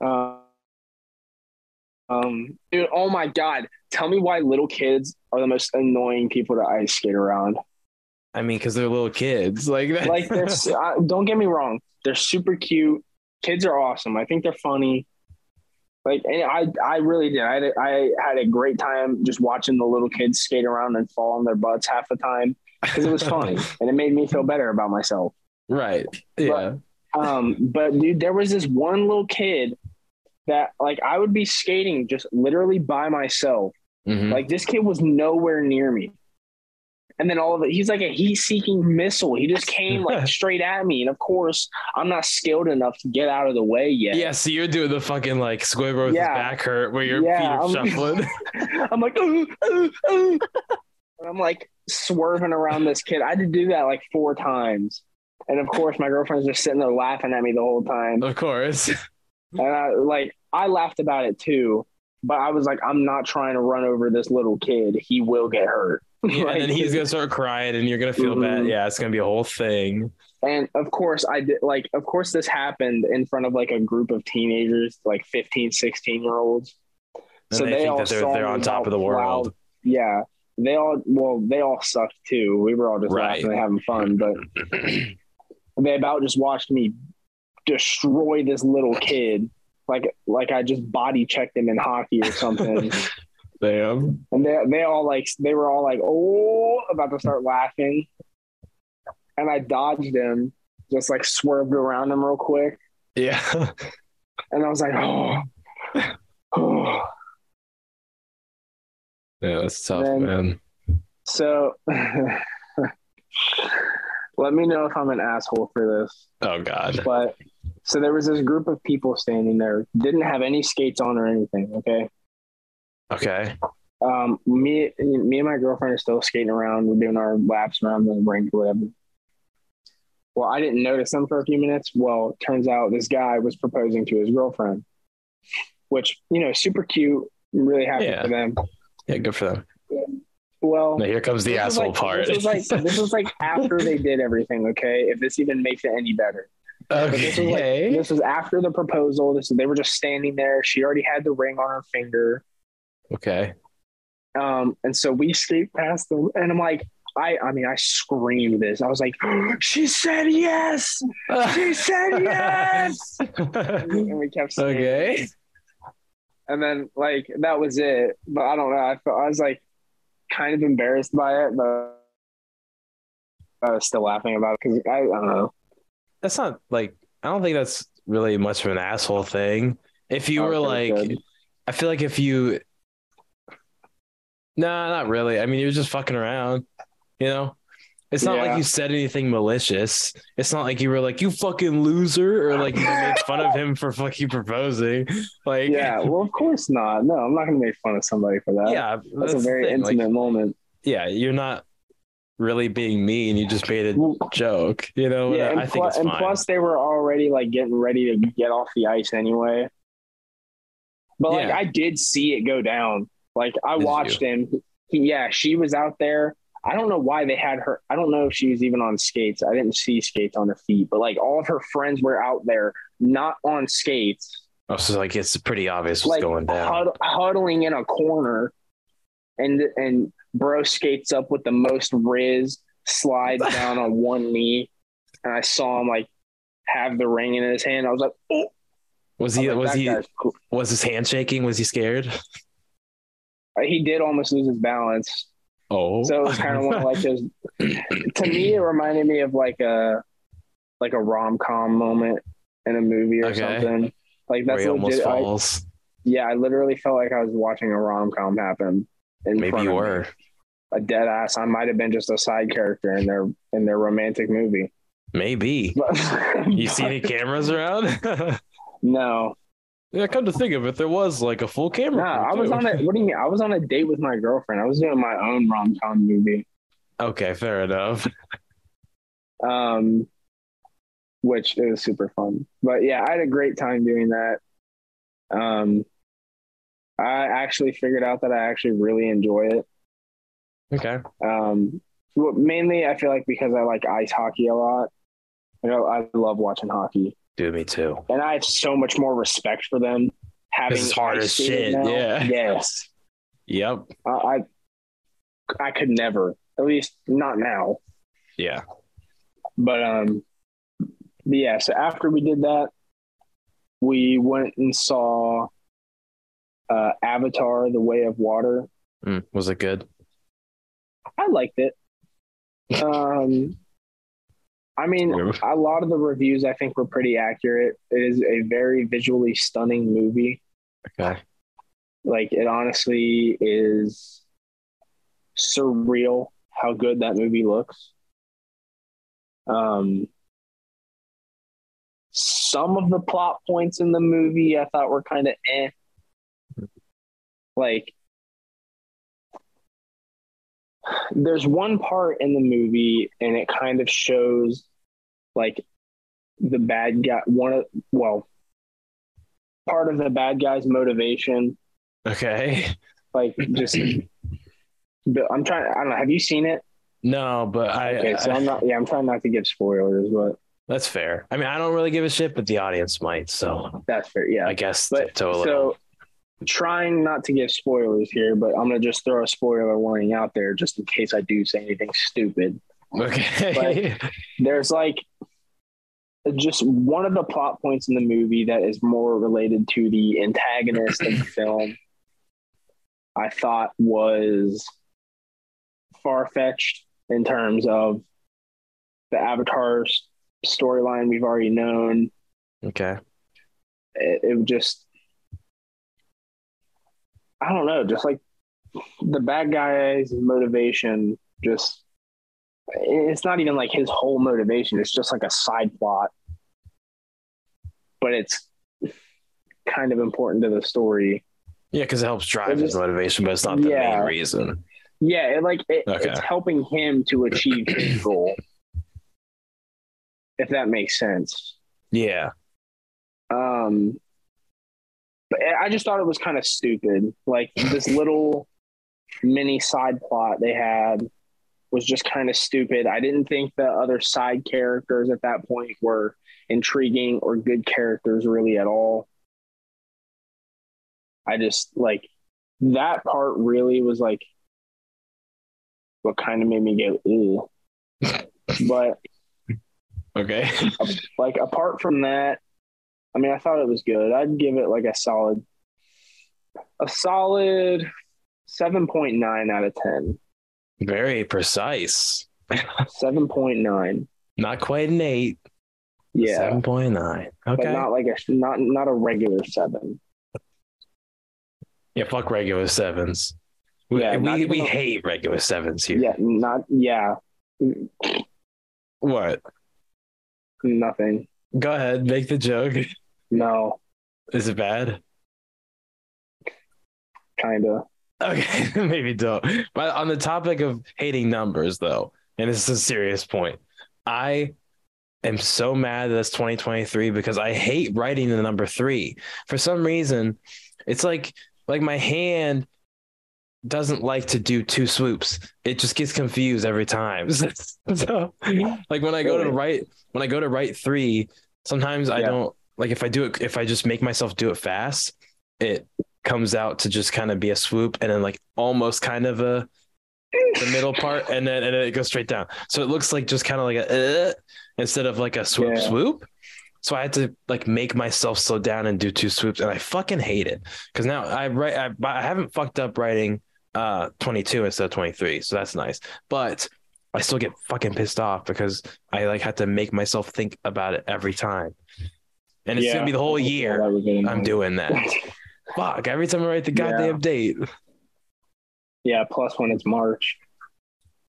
Speaker 3: Uh, um, dude, oh my god! Tell me why little kids are the most annoying people to ice skate around.
Speaker 2: I mean, because they're little kids. Like, that.
Speaker 3: Like, they're uh, don't get me wrong, they're super cute. Kids are awesome. I think they're funny. Like, and I, I really did. I had, a, I had a great time just watching the little kids skate around and fall on their butts half the time because it was funny and it made me feel better about myself.
Speaker 2: right. Yeah.
Speaker 3: Um, but dude, there was this one little kid that like I would be skating just literally by myself.
Speaker 2: Mhm.
Speaker 3: Like this kid was nowhere near me. And then all of it, he's like a heat-seeking missile. He just came like straight at me, and of course, I'm not skilled enough to get out of the way yet.
Speaker 2: yeah. So you're doing the fucking like Squidward with
Speaker 3: Yeah.
Speaker 2: back hurt where your
Speaker 3: Yeah,
Speaker 2: feet are
Speaker 3: I'm-
Speaker 2: shuffling.
Speaker 3: I'm like, ooh, ooh, ooh. And I'm like swerving around this kid. I had to do that like four times, and of course, my girlfriend's just sitting there laughing at me the whole time.
Speaker 2: of course.
Speaker 3: And I like I laughed about it too, but I was like, I'm not trying to run over this little kid. He will get hurt.
Speaker 2: Yeah,
Speaker 3: Like,
Speaker 2: and then he's gonna start crying, and you're gonna feel bad.
Speaker 3: Mhm.
Speaker 2: Yeah, it's gonna be a whole thing.
Speaker 3: and of course I did like of course this happened in front of like a group of teenagers, like 15, 16 year olds.
Speaker 2: And
Speaker 3: So
Speaker 2: they,
Speaker 3: they
Speaker 2: think
Speaker 3: all
Speaker 2: that they're
Speaker 3: saw
Speaker 2: they're on top of the world.
Speaker 3: proud- Yeah. They all well, they all sucked too. We were all just
Speaker 2: Right.
Speaker 3: laughing and having fun, but they about just watched me destroy this little kid. Like like I just body checked him in hockey or something.
Speaker 2: Damn.
Speaker 3: And they they all like they were all like, oh, about to start laughing. And I dodged him, just like swerved around him real quick.
Speaker 2: Yeah.
Speaker 3: And I was like, oh, oh.
Speaker 2: yeah, that's tough,
Speaker 3: Then-
Speaker 2: man.
Speaker 3: So let me know if I'm an asshole for this.
Speaker 2: Oh God.
Speaker 3: But so there was this group of people standing there, didn't have any skates on or anything. Okay.
Speaker 2: Okay.
Speaker 3: Um, me, me and my girlfriend are still skating around. We're doing our laps around the rink, or whatever. Well, I didn't notice them for a few minutes. Well, turns out this guy was proposing to his girlfriend, which you know, super cute. I'm really happy
Speaker 2: Yeah.
Speaker 3: for them.
Speaker 2: Yeah, good for them.
Speaker 3: Well,
Speaker 2: Now here comes the asshole
Speaker 3: like,
Speaker 2: part.
Speaker 3: This was like this was like after they did everything. Okay, if this even makes it any better. But this was like
Speaker 2: okay.
Speaker 3: this was after the proposal. This they were just standing there. She already had the ring on her finger.
Speaker 2: okay.
Speaker 3: Um, and so we skate past them, and I'm like, I, I mean, I screamed this. I was like, she said yes. She said yes. and we kept skating.
Speaker 2: okay.
Speaker 3: And then like that was it. But I don't know. I felt I was like kind of embarrassed by it, but I was still laughing about it because I, I don't know.
Speaker 2: That's not like I don't think that's really much of an asshole thing. If you oh,
Speaker 3: were
Speaker 2: like,
Speaker 3: good.
Speaker 2: I feel like if you, nah, not really. I mean, you're just fucking around. You know, it's not
Speaker 3: Yeah.
Speaker 2: like you said anything malicious. It's not like you were like, you fucking loser, or like you made fun of him for fucking proposing. Like,
Speaker 3: Yeah, well, of course not. No, I'm not gonna make fun of somebody for that.
Speaker 2: yeah,
Speaker 3: that's, a very
Speaker 2: thing. Like,
Speaker 3: intimate moment.
Speaker 2: yeah, you're not really being mean. You just made a joke. You know,
Speaker 3: yeah, and,
Speaker 2: I think
Speaker 3: plu-
Speaker 2: it's
Speaker 3: and plus they were already like getting ready to get off the ice anyway. But like
Speaker 2: Yeah.
Speaker 3: I did see it go down. Like I
Speaker 2: Did you?
Speaker 3: watched him. He, yeah, she was out there. I don't know why they had her. I don't know if she was even on skates. I didn't see skates on her feet, but like all of her friends were out there, not on skates,
Speaker 2: oh, so like it's pretty obvious what's
Speaker 3: like
Speaker 2: going down.
Speaker 3: hud- huddling in a corner, and and bro skates up with the most riz, slides down on one knee, and I saw him like have the ring in his hand. I was like, oh,
Speaker 2: Was
Speaker 3: I
Speaker 2: he?
Speaker 3: like,
Speaker 2: Was he?
Speaker 3: cool.
Speaker 2: Was his hand shaking? Was he scared?
Speaker 3: Uh, he did almost lose his balance,
Speaker 2: Oh,
Speaker 3: so it was kind of one of like those. to me, it reminded me of like a like a rom com moment in a movie or
Speaker 2: Okay.
Speaker 3: something. Like
Speaker 2: where
Speaker 3: that's
Speaker 2: he almost
Speaker 3: legit. I,
Speaker 2: falls.
Speaker 3: yeah, I literally felt like I was watching a rom com happen. In
Speaker 2: Maybe you
Speaker 3: of me.
Speaker 2: were.
Speaker 3: a dead ass. I might have been just a side character in their in their romantic movie.
Speaker 2: Maybe. You see any cameras around?
Speaker 3: no,
Speaker 2: yeah, come to think of it, there was like a full
Speaker 3: no.
Speaker 2: camera.
Speaker 3: I was
Speaker 2: too.
Speaker 3: on a. What do you mean? I was on a date with my girlfriend. I was doing my own rom com movie,
Speaker 2: Okay, fair enough.
Speaker 3: um, which it was super fun. But yeah, I had a great time doing that. Um, I actually figured out that I actually really enjoy it.
Speaker 2: Okay.
Speaker 3: Um, well, mainly I feel like because I like ice hockey a lot. You know, I love watching hockey.
Speaker 2: Dude, me too.
Speaker 3: and I have so much more respect for them. Having
Speaker 2: it's hard
Speaker 3: ice
Speaker 2: as
Speaker 3: skating
Speaker 2: shit,
Speaker 3: now.
Speaker 2: yeah.
Speaker 3: Yes,
Speaker 2: Yep.
Speaker 3: I, I I could never, at least not now.
Speaker 2: Yeah.
Speaker 3: But um, but yeah. So after we did that, we went and saw uh, Avatar: The Way of Water.
Speaker 2: Mm, was it good?
Speaker 3: I liked it. Um, I mean, a lot of the reviews I think were pretty accurate. It is a very visually stunning movie.
Speaker 2: Okay.
Speaker 3: Like it honestly is surreal how good that movie looks. Um some of the plot points in the movie I thought were kind of eh. Like there's one part in the movie and it kind of shows like the bad guy one of well part of the bad guy's motivation
Speaker 2: Okay.
Speaker 3: like just i'm trying i don't know have you seen it
Speaker 2: No, but I,
Speaker 3: okay so i'm not yeah i'm trying not to give spoilers but
Speaker 2: that's fair. I mean, I don't really give a shit, but the audience might. So
Speaker 3: that's fair yeah
Speaker 2: I guess
Speaker 3: but
Speaker 2: to a little.
Speaker 3: so trying not to give spoilers here but i'm gonna just throw a spoiler warning out there just in case i do say anything stupid
Speaker 2: okay.
Speaker 3: there's like just one of the plot points in the movie that is more related to the antagonist of the film i thought was far-fetched in terms of the avatar s- storyline we've already known
Speaker 2: okay.
Speaker 3: it, it just i don't know just like the bad guy's motivation just it's not even like his whole motivation it's just like a side plot but it's kind of important to the story
Speaker 2: Yeah, because it helps drive
Speaker 3: It
Speaker 2: his motivation, but it's not the
Speaker 3: Yeah.
Speaker 2: main reason.
Speaker 3: yeah it like it,
Speaker 2: Okay.
Speaker 3: it's helping him to achieve his goal if that makes sense.
Speaker 2: Yeah.
Speaker 3: Um, but I just thought it was kind of stupid. Like this little mini side plot they had was just kind of stupid. I didn't think the other side characters at that point were intriguing or good characters really at all. I just like that part really was like what kind of made me go ooh. but
Speaker 2: Okay.
Speaker 3: like apart from that, I mean I thought it was good. I'd give it like a solid a solid 7.9 out of 10.
Speaker 2: Very precise.
Speaker 3: 7.9.
Speaker 2: Not quite an eight.
Speaker 3: Yeah.
Speaker 2: Seven point nine.
Speaker 3: But
Speaker 2: Okay.
Speaker 3: not like a not not a regular 7.
Speaker 2: yeah. Fuck regular sevens. We
Speaker 3: Yeah,
Speaker 2: we, we
Speaker 3: a-
Speaker 2: hate regular sevens here.
Speaker 3: Yeah, not yeah.
Speaker 2: What?
Speaker 3: Nothing.
Speaker 2: Go ahead. Make the joke.
Speaker 3: No,
Speaker 2: Is it bad?
Speaker 3: kind of.
Speaker 2: Okay, maybe don't. But on the topic of hating numbers, though, and this is a serious point, I am so mad that it's 2023 because I hate writing the number three. For some reason, it's like like my hand doesn't like to do two swoops. It just gets confused every time. so, like when I go to write when I go to write three, sometimes I don't like if I do it if I just make myself do it fast, it comes out to just kind of be a swoop and then like almost kind of a the middle part and then and then it goes straight down. So it looks like just kind of like a uh, instead of like a swoop
Speaker 3: Yeah.
Speaker 2: swoop. So I had to like make myself slow down and do two swoops, and I fucking hate it because now I write. I, I haven't fucked up writing uh 22 instead of 23, so that's nice. But I still get fucking pissed off because I like have to make myself think about it every time, and it's
Speaker 3: Yeah.
Speaker 2: gonna be the whole year
Speaker 3: that would get
Speaker 2: I'm doing that. Fuck! Every time I write the goddamn
Speaker 3: Yeah.
Speaker 2: date,
Speaker 3: Yeah, plus when it's March,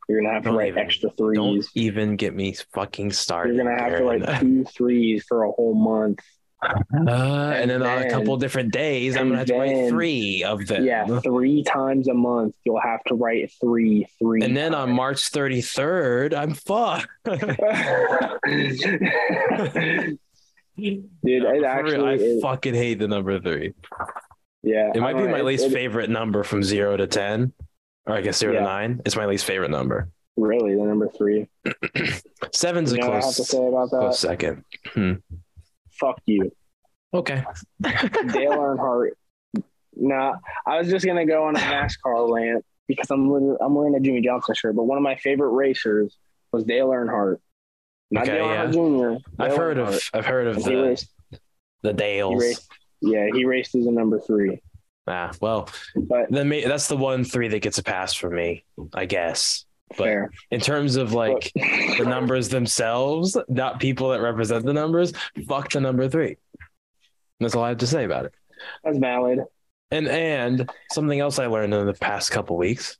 Speaker 3: you're gonna have to
Speaker 2: Don't
Speaker 3: write
Speaker 2: even-
Speaker 3: extra
Speaker 2: don't
Speaker 3: threes.
Speaker 2: even get me fucking started.
Speaker 3: You're gonna have to
Speaker 2: Aaron.
Speaker 3: write two threes for a whole month.
Speaker 2: Uh, and, then, on a
Speaker 3: then-
Speaker 2: couple different days, I'm gonna have to write three of them.
Speaker 3: Yeah, three times a month you'll have to write three, three.
Speaker 2: And then on March 33rd, I'm fucked.
Speaker 3: Dude,
Speaker 2: No,
Speaker 3: it
Speaker 2: for real, I
Speaker 3: is,
Speaker 2: fucking hate the number three.
Speaker 3: yeah.
Speaker 2: It might be
Speaker 3: don't
Speaker 2: my
Speaker 3: know,
Speaker 2: least
Speaker 3: it-
Speaker 2: favorite number from zero to 10, or I guess zero
Speaker 3: Yeah.
Speaker 2: to nine. It's my least favorite number.
Speaker 3: Really, the number three.
Speaker 2: Seven's
Speaker 3: You
Speaker 2: a
Speaker 3: know what I have to
Speaker 2: close,
Speaker 3: say about that?
Speaker 2: close second. Hmm.
Speaker 3: Fuck you.
Speaker 2: Okay.
Speaker 3: Dale Earnhardt. Nah, I was just gonna go on a NASCAR rant because I'm I'm wearing a Jimmie Johnson shirt. But one of my favorite racers was Dale Earnhardt. Not
Speaker 2: Okay,
Speaker 3: Dale
Speaker 2: yeah.
Speaker 3: Jr.
Speaker 2: I've
Speaker 3: Dale
Speaker 2: heard
Speaker 3: Earnhardt.
Speaker 2: of I've heard of
Speaker 3: he
Speaker 2: the,
Speaker 3: raced.
Speaker 2: the
Speaker 3: He
Speaker 2: Dales.
Speaker 3: raced. Yeah, he raced as a number three.
Speaker 2: Ah, well,
Speaker 3: But
Speaker 2: then may, that's the one three that gets a pass from me, I guess. But
Speaker 3: fair.
Speaker 2: in terms of like the numbers themselves, not people that represent the numbers, fuck the number three. That's all I have to say about it.
Speaker 3: That's valid.
Speaker 2: And and something else I learned in the past couple weeks,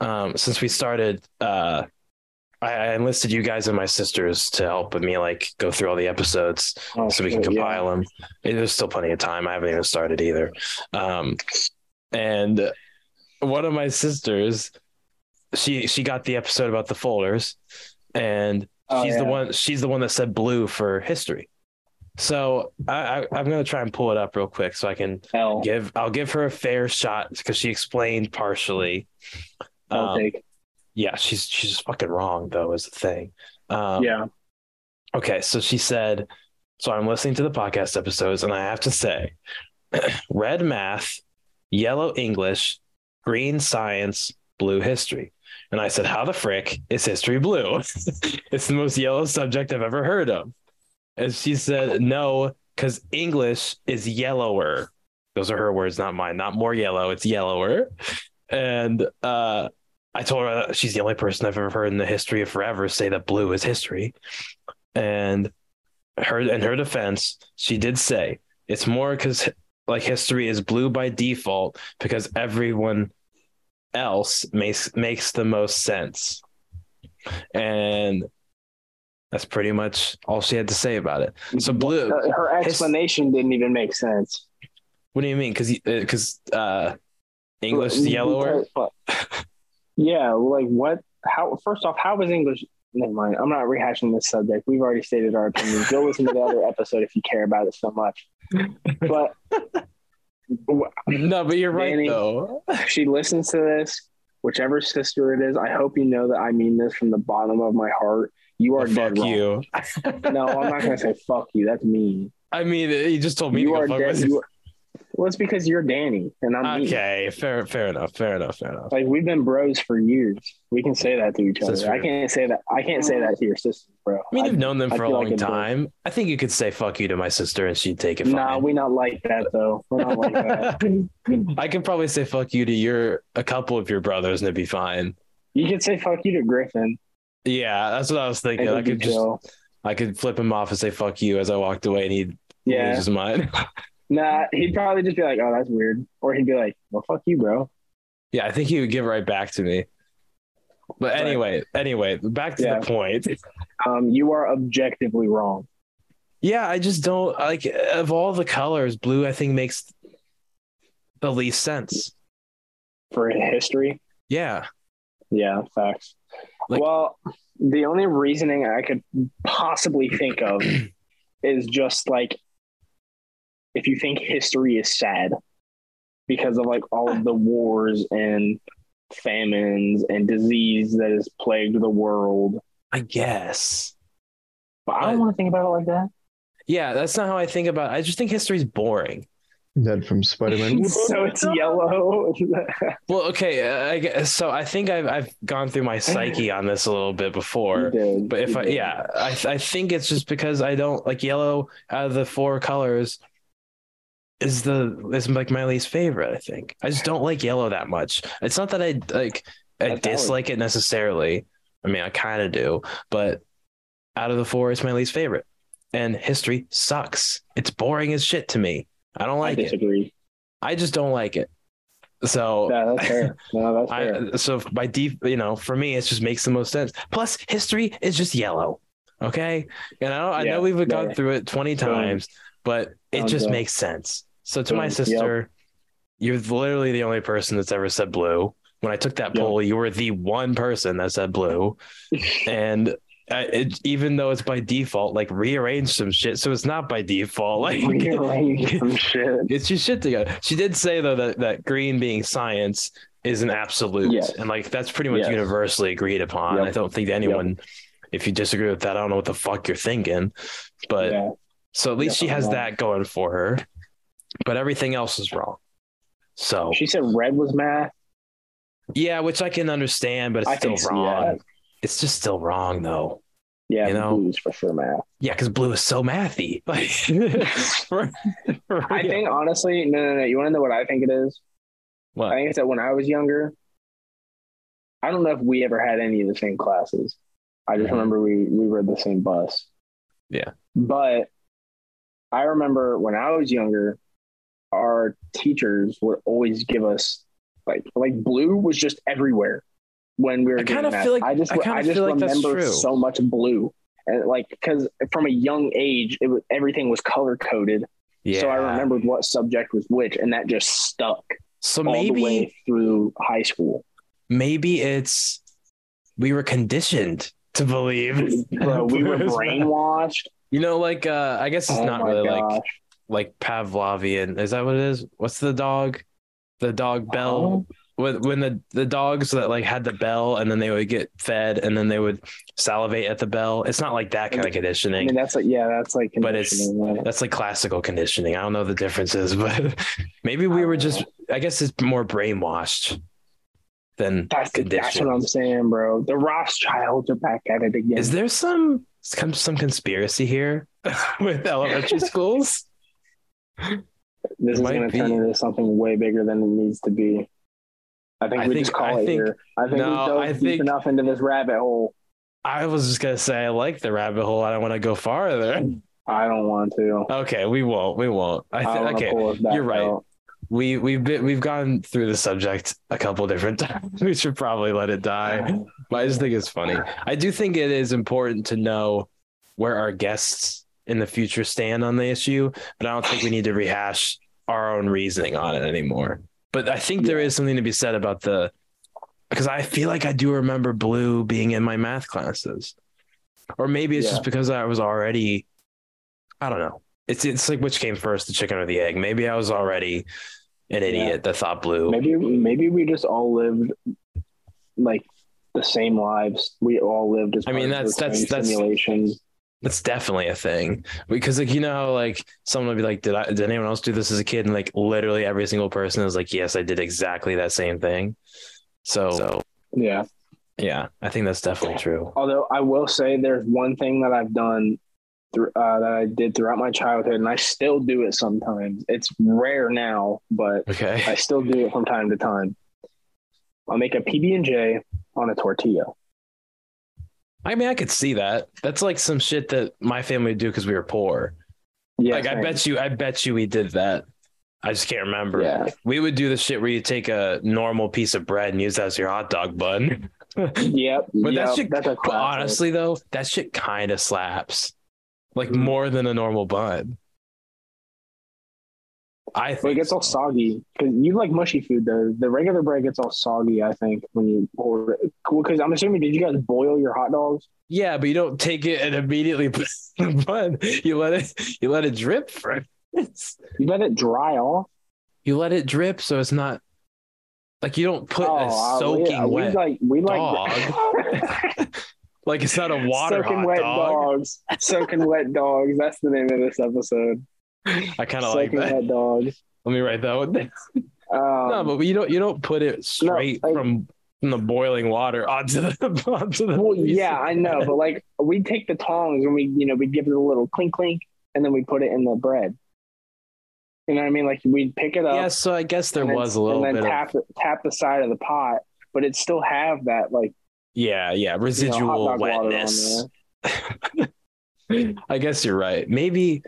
Speaker 2: um, since we started, uh, I, enlisted you guys and my sisters to help with me like go through all the episodes
Speaker 3: Oh,
Speaker 2: so we can
Speaker 3: shit, yeah.
Speaker 2: compile them. There's still plenty of time. I haven't even started either. Um, and one of my sisters, she she got the episode about the folders, and
Speaker 3: Oh,
Speaker 2: she's the one. She's the one that said blue for history. So I, I I'm gonna try and pull it up real quick so I can
Speaker 3: L.
Speaker 2: give. I'll give her a fair shot because she explained partially.
Speaker 3: I'll
Speaker 2: Um,
Speaker 3: take.
Speaker 2: Yeah, she's she's just fucking wrong though is the thing. Um,
Speaker 3: Yeah.
Speaker 2: Okay, so she said, so I'm listening to the podcast episodes, and I have to say, red math, yellow English, green science, blue history. And I said, how the frick is history blue? it's the most yellow subject I've ever heard of. And she said, no, because English is yellower. Those are her words, not mine. Not more yellow, it's yellower. And uh, I told her she's the only person I've ever heard in the history of forever say that blue is history. And her in her defense, she did say it's more because like history is blue by default because everyone else makes makes the most sense. And that's pretty much all she had to say about it. So blue.
Speaker 3: Uh, Her explanation didn't even make sense.
Speaker 2: What do you mean? Because because uh, English is yellower.
Speaker 3: Yeah, like what? How? First off, how is English never mind. I'm not rehashing this subject. We've already stated our opinions. Go listen to the other episode if you care about it so much. But
Speaker 2: No, but you're right
Speaker 3: Danny-
Speaker 2: though.
Speaker 3: she listens to this, whichever sister it is, I hope you know that I mean this from the bottom of my heart. You are oh,
Speaker 2: Fuck
Speaker 3: dead wrong.
Speaker 2: you.
Speaker 3: No, I'm not gonna say fuck you. That's mean.
Speaker 2: I mean, you just told me
Speaker 3: You
Speaker 2: to
Speaker 3: are
Speaker 2: fuck
Speaker 3: dead. You are, well, it's because you're Danny and I'm me.
Speaker 2: Okay, fair, fair enough, fair enough, fair enough.
Speaker 3: Like we've been bros for years. We can say that to each
Speaker 2: That's
Speaker 3: other. I can't say that. I can't say that to your sister, bro.
Speaker 2: I mean, you've known them
Speaker 3: I
Speaker 2: for a long
Speaker 3: like
Speaker 2: time. I think you could say "fuck you" to my sister, and she'd take it fine.
Speaker 3: Nah, we not like that though. We're not like that.
Speaker 2: I could probably say "fuck you" to your a couple of your brothers, and it'd be fine.
Speaker 3: You could say fuck you to Griffin.
Speaker 2: Yeah, that's what I was thinking. I could just,
Speaker 3: chill.
Speaker 2: I could flip him off and say "fuck you" as I walked away, and he'd lose
Speaker 3: Yeah.
Speaker 2: his mind.
Speaker 3: Nah, he'd probably just be like, "Oh, that's weird," or he'd be like, "Well, fuck you, bro."
Speaker 2: yeah, I think he would give right back to me. But anyway, anyway, back to
Speaker 3: Yeah.
Speaker 2: the point.
Speaker 3: Um, you are objectively wrong.
Speaker 2: Yeah, I just don't like of all the colors, blue I think makes the least sense.
Speaker 3: for history.
Speaker 2: Yeah.
Speaker 3: Yeah, facts.
Speaker 2: Like-
Speaker 3: well, the only reasoning I could possibly think of is just like if you think history is sad because of like all of the wars and famines and disease that has plagued the world.
Speaker 2: I guess.
Speaker 3: But I don't want to think about it like that.
Speaker 2: Yeah, that's not how I think about it. I just think history's boring.
Speaker 1: That from Spider Man.
Speaker 3: so it's yellow.
Speaker 2: Well, okay, uh, I guess, so I think I've I've gone through my psyche on this a little bit
Speaker 3: You
Speaker 2: before.
Speaker 3: did.
Speaker 2: But if
Speaker 3: You
Speaker 2: I
Speaker 3: did.
Speaker 2: yeah, I I think it's just because I don't like yellow out of the four colors is the is like my least favorite, I think. I just don't like yellow that much. It's not that I like I
Speaker 3: That's valid.
Speaker 2: dislike it necessarily. I mean, I kind of do, but out of the four, it's my least favorite. And history sucks. It's boring as shit to me. I don't
Speaker 3: I
Speaker 2: like it.
Speaker 3: disagree.
Speaker 2: I just don't like it. So
Speaker 3: Yeah, that's fair. No, that's fair.
Speaker 2: I so by deep, you know, for me, it just makes the most sense. Plus, history is just yellow. Okay, and I know, I
Speaker 3: Yeah,
Speaker 2: know we've gone
Speaker 3: yeah.
Speaker 2: through it twenty times, but it just
Speaker 3: up.
Speaker 2: makes sense. So to my sister, you're literally the only person that's ever said blue. When I took that
Speaker 3: Yep.
Speaker 2: poll, you were the one person that said blue, and I, it, even though it's by default, like rearrange some shit, so it's not by default. Like
Speaker 3: Rearrange some shit.
Speaker 2: Get your shit together. She did say though that that green being science is an absolute,
Speaker 3: Yes.
Speaker 2: and like that's pretty much
Speaker 3: Yes.
Speaker 2: universally agreed upon.
Speaker 3: Yep.
Speaker 2: I don't think anyone, if you disagree with that, I don't know what the fuck you're thinking. But
Speaker 3: yeah.
Speaker 2: so at least she has that going for her. But everything else is wrong. So
Speaker 3: She said red was math.
Speaker 2: yeah, which I can understand, but it's
Speaker 3: I
Speaker 2: still wrong.
Speaker 3: that.
Speaker 2: It's just still wrong though.
Speaker 3: Yeah,
Speaker 2: You know?
Speaker 3: blues for sure math.
Speaker 2: Yeah, because blue is so mathy. Like, for- for
Speaker 3: I think honestly, no, no, no. You want to know what I think it is?
Speaker 2: What?
Speaker 3: I think it's that when I was younger, I don't know if we ever had any of the same classes. I just
Speaker 2: Mhm.
Speaker 3: remember we we rode the same bus.
Speaker 2: Yeah.
Speaker 3: But I remember when I was younger, our teachers would always give us like like blue was just everywhere when we were
Speaker 2: I
Speaker 3: doing
Speaker 2: kinda
Speaker 3: that.
Speaker 2: feel like-
Speaker 3: I just
Speaker 2: I kinda
Speaker 3: I just
Speaker 2: feel like
Speaker 3: remember
Speaker 2: true.
Speaker 3: so much blue. And like because from a young age, it was, everything was color coded.
Speaker 2: Yeah.
Speaker 3: So I remembered what subject was which, and that just stuck
Speaker 2: So
Speaker 3: all
Speaker 2: maybe
Speaker 3: the way through high school.
Speaker 2: maybe it's we were conditioned to believe
Speaker 3: Bro, we were brainwashed.
Speaker 2: you know like uh i guess it's
Speaker 3: Oh
Speaker 2: not really
Speaker 3: gosh.
Speaker 2: like like pavlovian is that what it is what's the dog the dog bell
Speaker 3: Oh.
Speaker 2: when, when the the dogs that like had the bell and then they would get fed and then they would salivate at the bell it's not like that kind of
Speaker 3: I
Speaker 2: conditioning
Speaker 3: mean, that's like yeah, that's like
Speaker 2: But it's-
Speaker 3: right?
Speaker 2: that's like classical conditioning i don't know the differences but maybe we were just i guess it's more brainwashed than
Speaker 3: That's, that's what I'm saying, bro. The Rothschilds are back at it again.
Speaker 2: Is there some some some conspiracy here with elementary schools?
Speaker 3: This is going to turn into something way bigger than it needs to be. I think
Speaker 2: I
Speaker 3: we
Speaker 2: think-
Speaker 3: just call
Speaker 2: I
Speaker 3: it
Speaker 2: think-
Speaker 3: here. I think
Speaker 2: no,
Speaker 3: we dove
Speaker 2: I
Speaker 3: deep
Speaker 2: think-
Speaker 3: enough into this rabbit hole.
Speaker 2: I was just gonna say I like the rabbit hole. I don't want to go farther.
Speaker 3: I don't want to.
Speaker 2: Okay, we won't. We won't. I
Speaker 3: I
Speaker 2: th-
Speaker 3: to
Speaker 2: okay.
Speaker 3: pull us back
Speaker 2: you're right.
Speaker 3: out.
Speaker 2: We we've been we've gone through the subject a couple different times. We should probably let it die. But I just think it's funny. I do think it is important to know where our guests in the future stand on the issue, but I don't think we need to rehash our own reasoning on it anymore. But I think there is something to be said about the because I feel like I do remember blue being in my math classes, or maybe it's
Speaker 3: Yeah.
Speaker 2: just because I was already, I don't know. It's it's like which came first, the chicken or the egg? Maybe I was already an idiot that thought blue.
Speaker 3: Maybe maybe we just all lived like the same lives. We all lived as
Speaker 2: I mean, that's- that's- that's-
Speaker 3: simulation.
Speaker 2: That's definitely a thing because like you know how, like someone would be like, did I did anyone else do this as a kid? And like literally every single person is like, yes, I did exactly that same thing. So, so
Speaker 3: Yeah.
Speaker 2: yeah, I think that's definitely true.
Speaker 3: Although I will say there's one thing that I've done through uh, that I did throughout my childhood, and I still do it sometimes. It's rare now, but
Speaker 2: Okay.
Speaker 3: I still do it from time to time. I'll make a PB and J on a tortilla.
Speaker 2: I mean, I could see that. That's like some shit that my family would do because we were poor.
Speaker 3: Yeah,
Speaker 2: like I bet you, I bet you we did that. I just can't remember.
Speaker 3: Yeah.
Speaker 2: We would do the shit where you take a normal piece of bread and use that as your hot dog bun.
Speaker 3: Yep.
Speaker 2: But
Speaker 3: yep,
Speaker 2: that shit,
Speaker 3: that's
Speaker 2: honestly though, that shit kind of slaps, like
Speaker 3: Mhm.
Speaker 2: more than a normal bun. I
Speaker 3: But it
Speaker 2: think
Speaker 3: gets all soggy because you like mushy food though. The regular bread gets all soggy. I think when you pour it. Cool, because I'm assuming did you guys boil your hot dogs?
Speaker 2: Yeah, but you don't take it and immediately put in the bun. You let it, you let it drip first.
Speaker 3: You let it dry off.
Speaker 2: You let it drip so it's not like you don't put
Speaker 3: oh,
Speaker 2: a
Speaker 3: uh,
Speaker 2: soaking
Speaker 3: yeah, we
Speaker 2: wet.
Speaker 3: like we like
Speaker 2: dog. Like it's not a water
Speaker 3: soaking wet
Speaker 2: dog.
Speaker 3: dogs. Soaking wet dogs. That's the name of this episode.
Speaker 2: I kind of like that.
Speaker 3: dogs.
Speaker 2: Let me write that one. down.
Speaker 3: Um,
Speaker 2: no, but you don't you don't put it straight
Speaker 3: like-
Speaker 2: from from the boiling water onto the onto the.
Speaker 3: well, yeah, I know, but like we take the tongs and we, you know, we give it a little clink clink, and then we put it in the bread. You know what I mean? Like we'd pick it up.
Speaker 2: Yeah, so I guess there
Speaker 3: and then-
Speaker 2: was a little
Speaker 3: and
Speaker 2: bit
Speaker 3: then
Speaker 2: of
Speaker 3: tap tap the side of the pot, but it still have that like
Speaker 2: yeah, yeah,
Speaker 3: you know,
Speaker 2: residual
Speaker 3: dog water on
Speaker 2: wetness. I guess you're right. Maybe,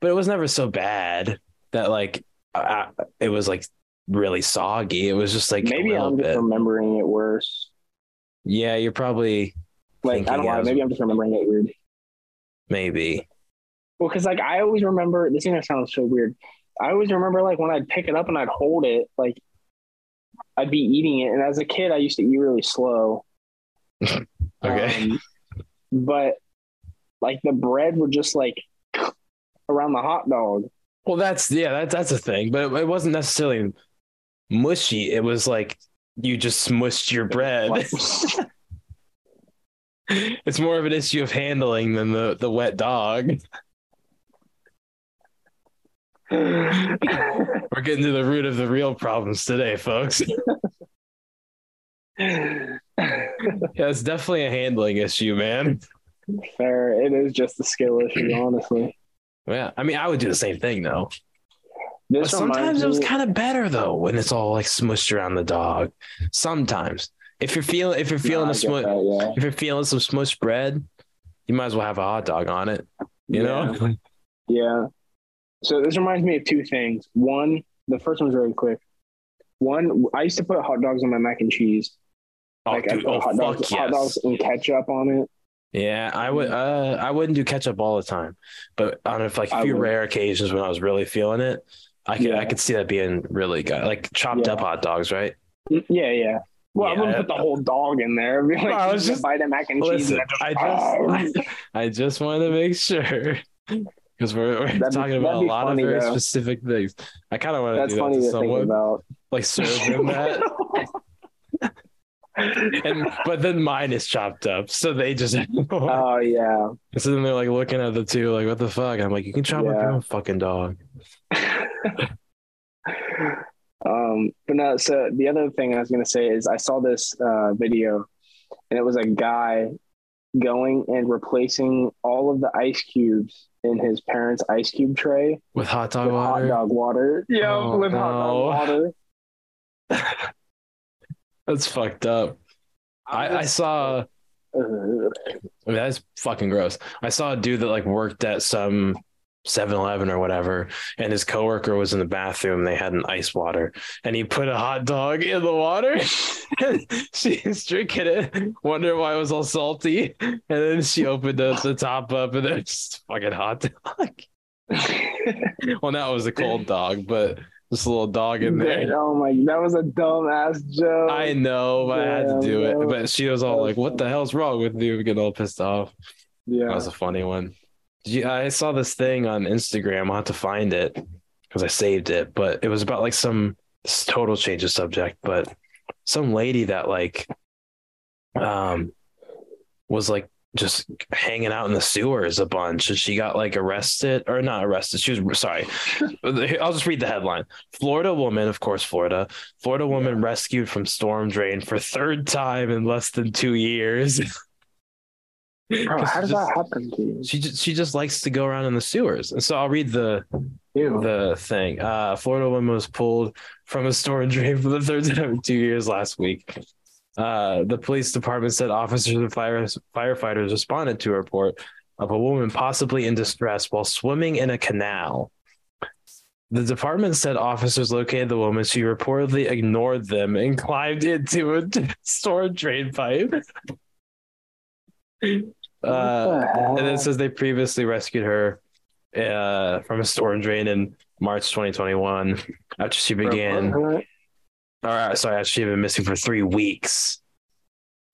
Speaker 2: but it was never so bad that like uh, it was like really soggy. It was just like
Speaker 3: Maybe I'm just
Speaker 2: bit.
Speaker 3: remembering it worse.
Speaker 2: Yeah, you're probably
Speaker 3: Like I don't know. Maybe I'm just remembering it weird.
Speaker 2: maybe.
Speaker 3: Well, because like I always remember this. Thing that sounds so weird. I always remember like when I'd pick it up and I'd hold it, like I'd be eating it, and as a kid, I used to eat really slow.
Speaker 2: Okay.
Speaker 3: Um, but like the bread would just like around the hot dog.
Speaker 2: Well, that's yeah, that's that's a thing, but it wasn't necessarily mushy. It was like you just smushed your bread. It's more of an issue of handling than the the wet dog. We're getting to the root of the real problems today, folks. Yeah, it's definitely a handling issue, man.
Speaker 3: Fair. It is just a skill issue, honestly.
Speaker 2: Yeah, I mean, I would do the same thing though. But sometimes it was kind of better though when it's all like smushed around the dog. Sometimes, if you're feeling if you're feeling
Speaker 3: No,
Speaker 2: a smush,
Speaker 3: that,
Speaker 2: if you're feeling some smushed bread, you might as well have a hot dog on it. You
Speaker 3: Yeah.
Speaker 2: know?
Speaker 3: Yeah. So this reminds me of two things. One, the first one's really quick. One, I used to put hot dogs on my mac and cheese.
Speaker 2: Oh,
Speaker 3: like
Speaker 2: dude,
Speaker 3: put
Speaker 2: oh
Speaker 3: hot dogs, hot
Speaker 2: yes.
Speaker 3: dogs and ketchup on it.
Speaker 2: Yeah, I would. Uh, I wouldn't do ketchup all the time, but on if like a
Speaker 3: I
Speaker 2: few rare occasions when I was really feeling it, I could
Speaker 3: Yeah.
Speaker 2: I could see that being really good. Like chopped
Speaker 3: Yeah.
Speaker 2: up hot dogs, right?
Speaker 3: Mm, Yeah, yeah. Well, I wouldn't put the whole dog in there. Like,
Speaker 2: No, I was
Speaker 3: just bite mac and cheese.
Speaker 2: Listen,
Speaker 3: and
Speaker 2: I
Speaker 3: just,
Speaker 2: just I, just wanted to make sure because we're, we're
Speaker 3: That'd be-
Speaker 2: talking about a lot
Speaker 3: funny,
Speaker 2: of very
Speaker 3: though.
Speaker 2: specific things. I kind of want to do that to someone,
Speaker 3: about.
Speaker 2: like serve them that, and but then mine is chopped up, so they just.
Speaker 3: Oh yeah.
Speaker 2: so then they're like looking at the two, like, "What the fuck?" And I'm like, "You can chop up
Speaker 3: Yeah.
Speaker 2: your own fucking dog."
Speaker 3: um, but no. So the other thing I was gonna say is I saw this uh, video, and it was a guy going and replacing all of the ice cubes in his parents' ice cube tray
Speaker 2: With hot dog
Speaker 3: with
Speaker 2: water.
Speaker 3: hot dog water. Yeah,
Speaker 2: Oh,
Speaker 3: with hot dog water.
Speaker 2: That's fucked up. I, I saw. I mean, that's fucking gross. I saw a dude that like worked at some 7-Eleven or whatever, and his coworker was in the bathroom. They had an ice water, and he put a hot dog in the water. and she's drinking it, wonder why it was all salty, and then she opened the, the top up, and just fucking hot dog. well, now it was a cold dog, but This little dog in there.
Speaker 3: Oh my, that was a dumb ass joke.
Speaker 2: I know, but I had to do it. But she was all like, "What the hell's wrong with you?" Getting all pissed off.
Speaker 3: Yeah, that
Speaker 2: was a funny one. You- I saw this thing on Instagram. I'll have to find it because I saved it. But it was about like some total change of subject, but some lady that like um was like just hanging out in the sewers a bunch and she got like arrested or not arrested. She was sorry. I'll just read the headline. Florida woman, of course, Florida. Florida woman rescued from storm drain for third time in less than two years.
Speaker 3: Bro, how does
Speaker 2: Just-
Speaker 3: that happen to you?
Speaker 2: she just she just likes to go around in the sewers. And so I'll read the
Speaker 3: Ew.
Speaker 2: the thing. Uh, Florida woman was pulled from a storm drain for the third time in two years last week. Uh, the police department said officers and fire, firefighters responded to a report of a woman possibly in distress while swimming in a canal. The department said officers located the woman. She reportedly ignored them and climbed into a storm drain pipe. Uh, and it says they previously rescued her uh, from a storm drain in March 2021 after she began. Or uh, sorry, she had been missing for three weeks.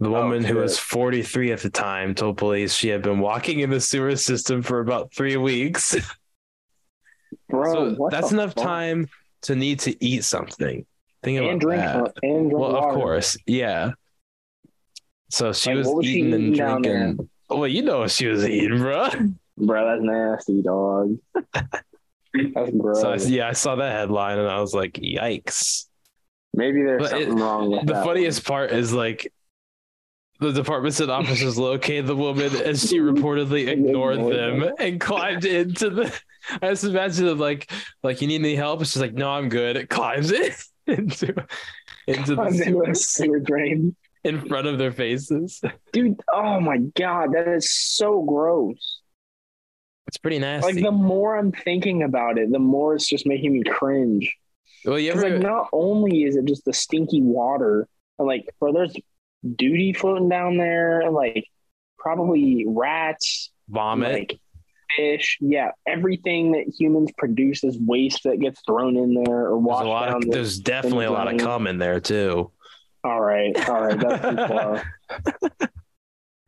Speaker 2: The woman who was 43 at the time told police she had been walking in the sewer system for about three weeks.
Speaker 3: Bro,
Speaker 2: so that's enough
Speaker 3: fuck?
Speaker 2: time to need to eat something. Think about
Speaker 3: and drink
Speaker 2: that.
Speaker 3: some- and drink
Speaker 2: Well,
Speaker 3: water.
Speaker 2: of course, yeah. So she
Speaker 3: Like,
Speaker 2: was,
Speaker 3: what was she
Speaker 2: eating and
Speaker 3: eating down
Speaker 2: drinking. Well, you know what she was eating, bro.
Speaker 3: Bro, that's nasty, dog. that's gross.
Speaker 2: So I, yeah, I saw that headline and I was like, "Yikes!"
Speaker 3: Maybe there's
Speaker 2: But
Speaker 3: something
Speaker 2: it-
Speaker 3: wrong with
Speaker 2: The
Speaker 3: that The
Speaker 2: funniest part is like the department said officers located the woman and she reportedly ignored them and climbed into the. I just imagine it like like you need any help? She's like, "No, I'm good." It climbs in into into the sewer
Speaker 3: sewer drain.
Speaker 2: in front of their faces.
Speaker 3: Dude, oh my god, that is so gross.
Speaker 2: It's pretty nasty.
Speaker 3: Like the more I'm thinking about it, the more it's just making me cringe.
Speaker 2: Well,
Speaker 3: Because
Speaker 2: ever
Speaker 3: like not only is it just the stinky water, like bro, there's duty floating down there, and like probably rats,
Speaker 2: vomit?
Speaker 3: like fish, yeah, everything that humans produce as waste that gets thrown in there or
Speaker 2: there's
Speaker 3: washed
Speaker 2: lot
Speaker 3: down.
Speaker 2: of there's definitely a lot of cum in there too.
Speaker 3: all right, all right, that's too far.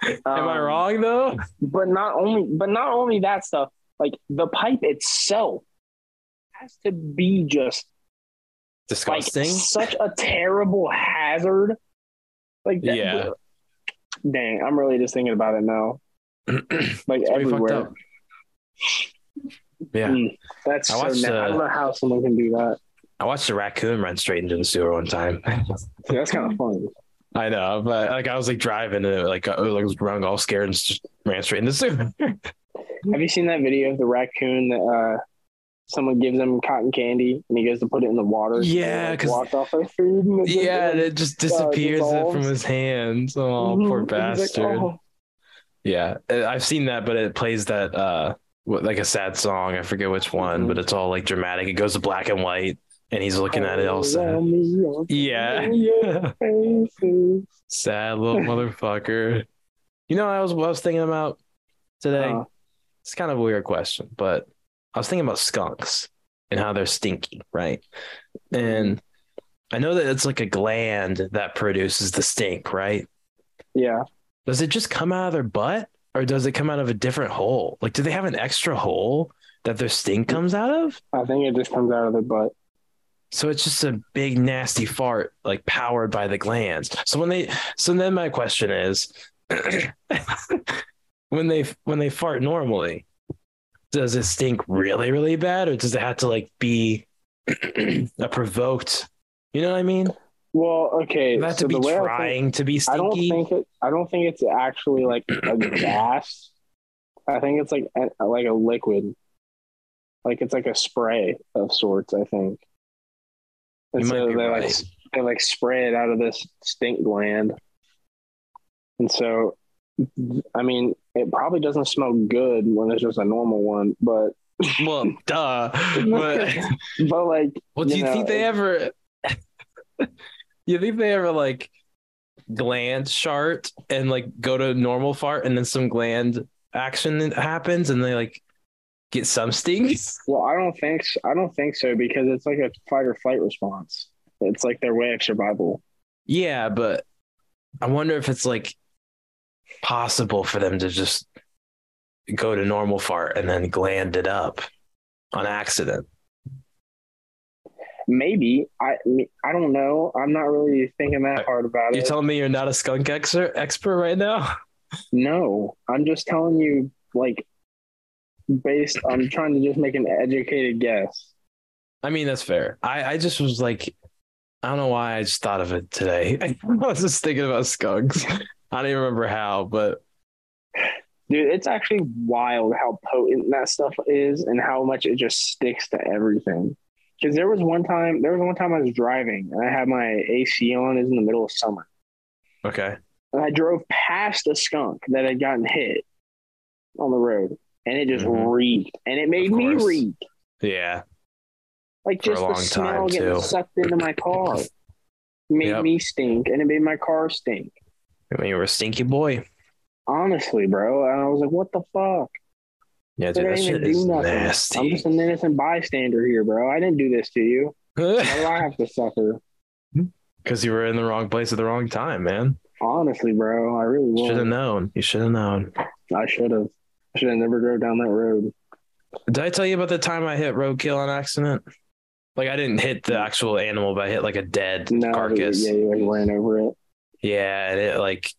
Speaker 2: Am I
Speaker 3: Um,
Speaker 2: wrong though?
Speaker 3: But not only, but not only that stuff. Like the pipe itself has to be just like
Speaker 2: Disgusting.
Speaker 3: such a terrible hazard. Like that,
Speaker 2: Yeah.
Speaker 3: Dang, I'm really just thinking about it now. Like everywhere.
Speaker 2: up. Yeah.
Speaker 3: Mm, that's
Speaker 2: I
Speaker 3: so
Speaker 2: watched,
Speaker 3: na- I
Speaker 2: uh,
Speaker 3: don't know how someone can do that.
Speaker 2: I watched a raccoon run straight into the sewer one time.
Speaker 3: See, that's kind of funny.
Speaker 2: I know, but like I was like driving and it, like I was running all scared and just ran straight into the sewer.
Speaker 3: Have you seen that video of the raccoon that uh, someone gives him cotton candy and he goes to put it in the water?
Speaker 2: Yeah,
Speaker 3: Like,
Speaker 2: 'cause-
Speaker 3: walked off food. And
Speaker 2: yeah,
Speaker 3: like,
Speaker 2: and it just disappears it from his hands. Oh,
Speaker 3: Mhm.
Speaker 2: poor
Speaker 3: He's like,
Speaker 2: bastard.
Speaker 3: "Oh."
Speaker 2: Yeah, Uh, I've seen that, but it plays that uh what- like a sad song. I forget which one,
Speaker 3: Mhm.
Speaker 2: but it's all like dramatic. It goes to black and white, and he's looking at it all sad.
Speaker 3: Around me, all
Speaker 2: Yeah. Sad little motherfucker. You know, I was I was thinking about today.
Speaker 3: Uh,
Speaker 2: It's kind of a weird question, but I was thinking about skunks and how they're stinky, right? And I know that it's like a gland that produces the stink, right?
Speaker 3: yeah.
Speaker 2: Does it just come out of their butt or does it come out of a different hole? Like, do they have an extra hole that their stink comes out of?
Speaker 3: I think it just comes out of the butt.
Speaker 2: So it's just a big nasty fart, like powered by the glands. So when they, so then my question is, when they when they fart normally, does it stink really really bad, or does it have to like be a provoked? You know what I mean?
Speaker 3: Well, okay.
Speaker 2: It have
Speaker 3: so
Speaker 2: to be
Speaker 3: I think-
Speaker 2: trying to be
Speaker 3: I don't think it. I don't think it's actually like a gas. I think it's like a, like a liquid. Like it's like a spray of sorts. I think. And
Speaker 2: You
Speaker 3: so they like they like spray it out of this stink gland. And so, I mean, it probably doesn't smell good when it's just a normal one, but
Speaker 2: well, duh. But
Speaker 3: but like
Speaker 2: well, do
Speaker 3: You
Speaker 2: you
Speaker 3: know,
Speaker 2: think they ever? you think they ever like gland shart and like go to normal fart and then some gland action happens and they like get some stings.
Speaker 3: Well, I don't think so. I don't think so because it's like a fight or flight response. It's like their way of survival.
Speaker 2: Yeah, but I wonder if it's like possible for them to just go to normal fart and then gland it up on accident.
Speaker 3: Maybe I. I don't know. I'm not really thinking that hard about it.
Speaker 2: You're telling me you're not a skunk expert expert right now?
Speaker 3: no, I'm just telling you, like, based. I'm trying to just make an educated guess.
Speaker 2: I mean, that's fair. I, I just was like, I don't know why I just thought of it today. I was just thinking about skunks. I don't even remember how, but
Speaker 3: Dude, it's actually wild how potent that stuff is and how much it just sticks to everything. Because there was one time, there was one time I was driving and I had my AC on. It's in the middle of summer,
Speaker 2: okay.
Speaker 3: and I drove past a skunk that had gotten hit on the road, and it just
Speaker 2: Mhm.
Speaker 3: reeked, and it made me reek.
Speaker 2: Yeah.
Speaker 3: Like
Speaker 2: For a
Speaker 3: just the smell
Speaker 2: time,
Speaker 3: getting
Speaker 2: too.
Speaker 3: sucked into my car made
Speaker 2: Yep.
Speaker 3: me stink, and it made my car stink.
Speaker 2: I mean, you were a stinky boy.
Speaker 3: Honestly, bro, and I was like, "What the fuck?"
Speaker 2: Yeah, dude, that shit is
Speaker 3: nothing. I'm just an innocent bystander here, bro. I didn't do this to you. Why do I have to suffer?
Speaker 2: Because you were in the wrong place at the wrong time, man.
Speaker 3: Honestly, bro, I really
Speaker 2: Should have known. You should have known.
Speaker 3: I should have. I should have never drove down that road.
Speaker 2: Did I tell you about the time I hit roadkill on accident? Like I didn't hit the actual animal, but I hit like a dead
Speaker 3: No,
Speaker 2: carcass.
Speaker 3: yeah, you like ran over it.
Speaker 2: Yeah, and it like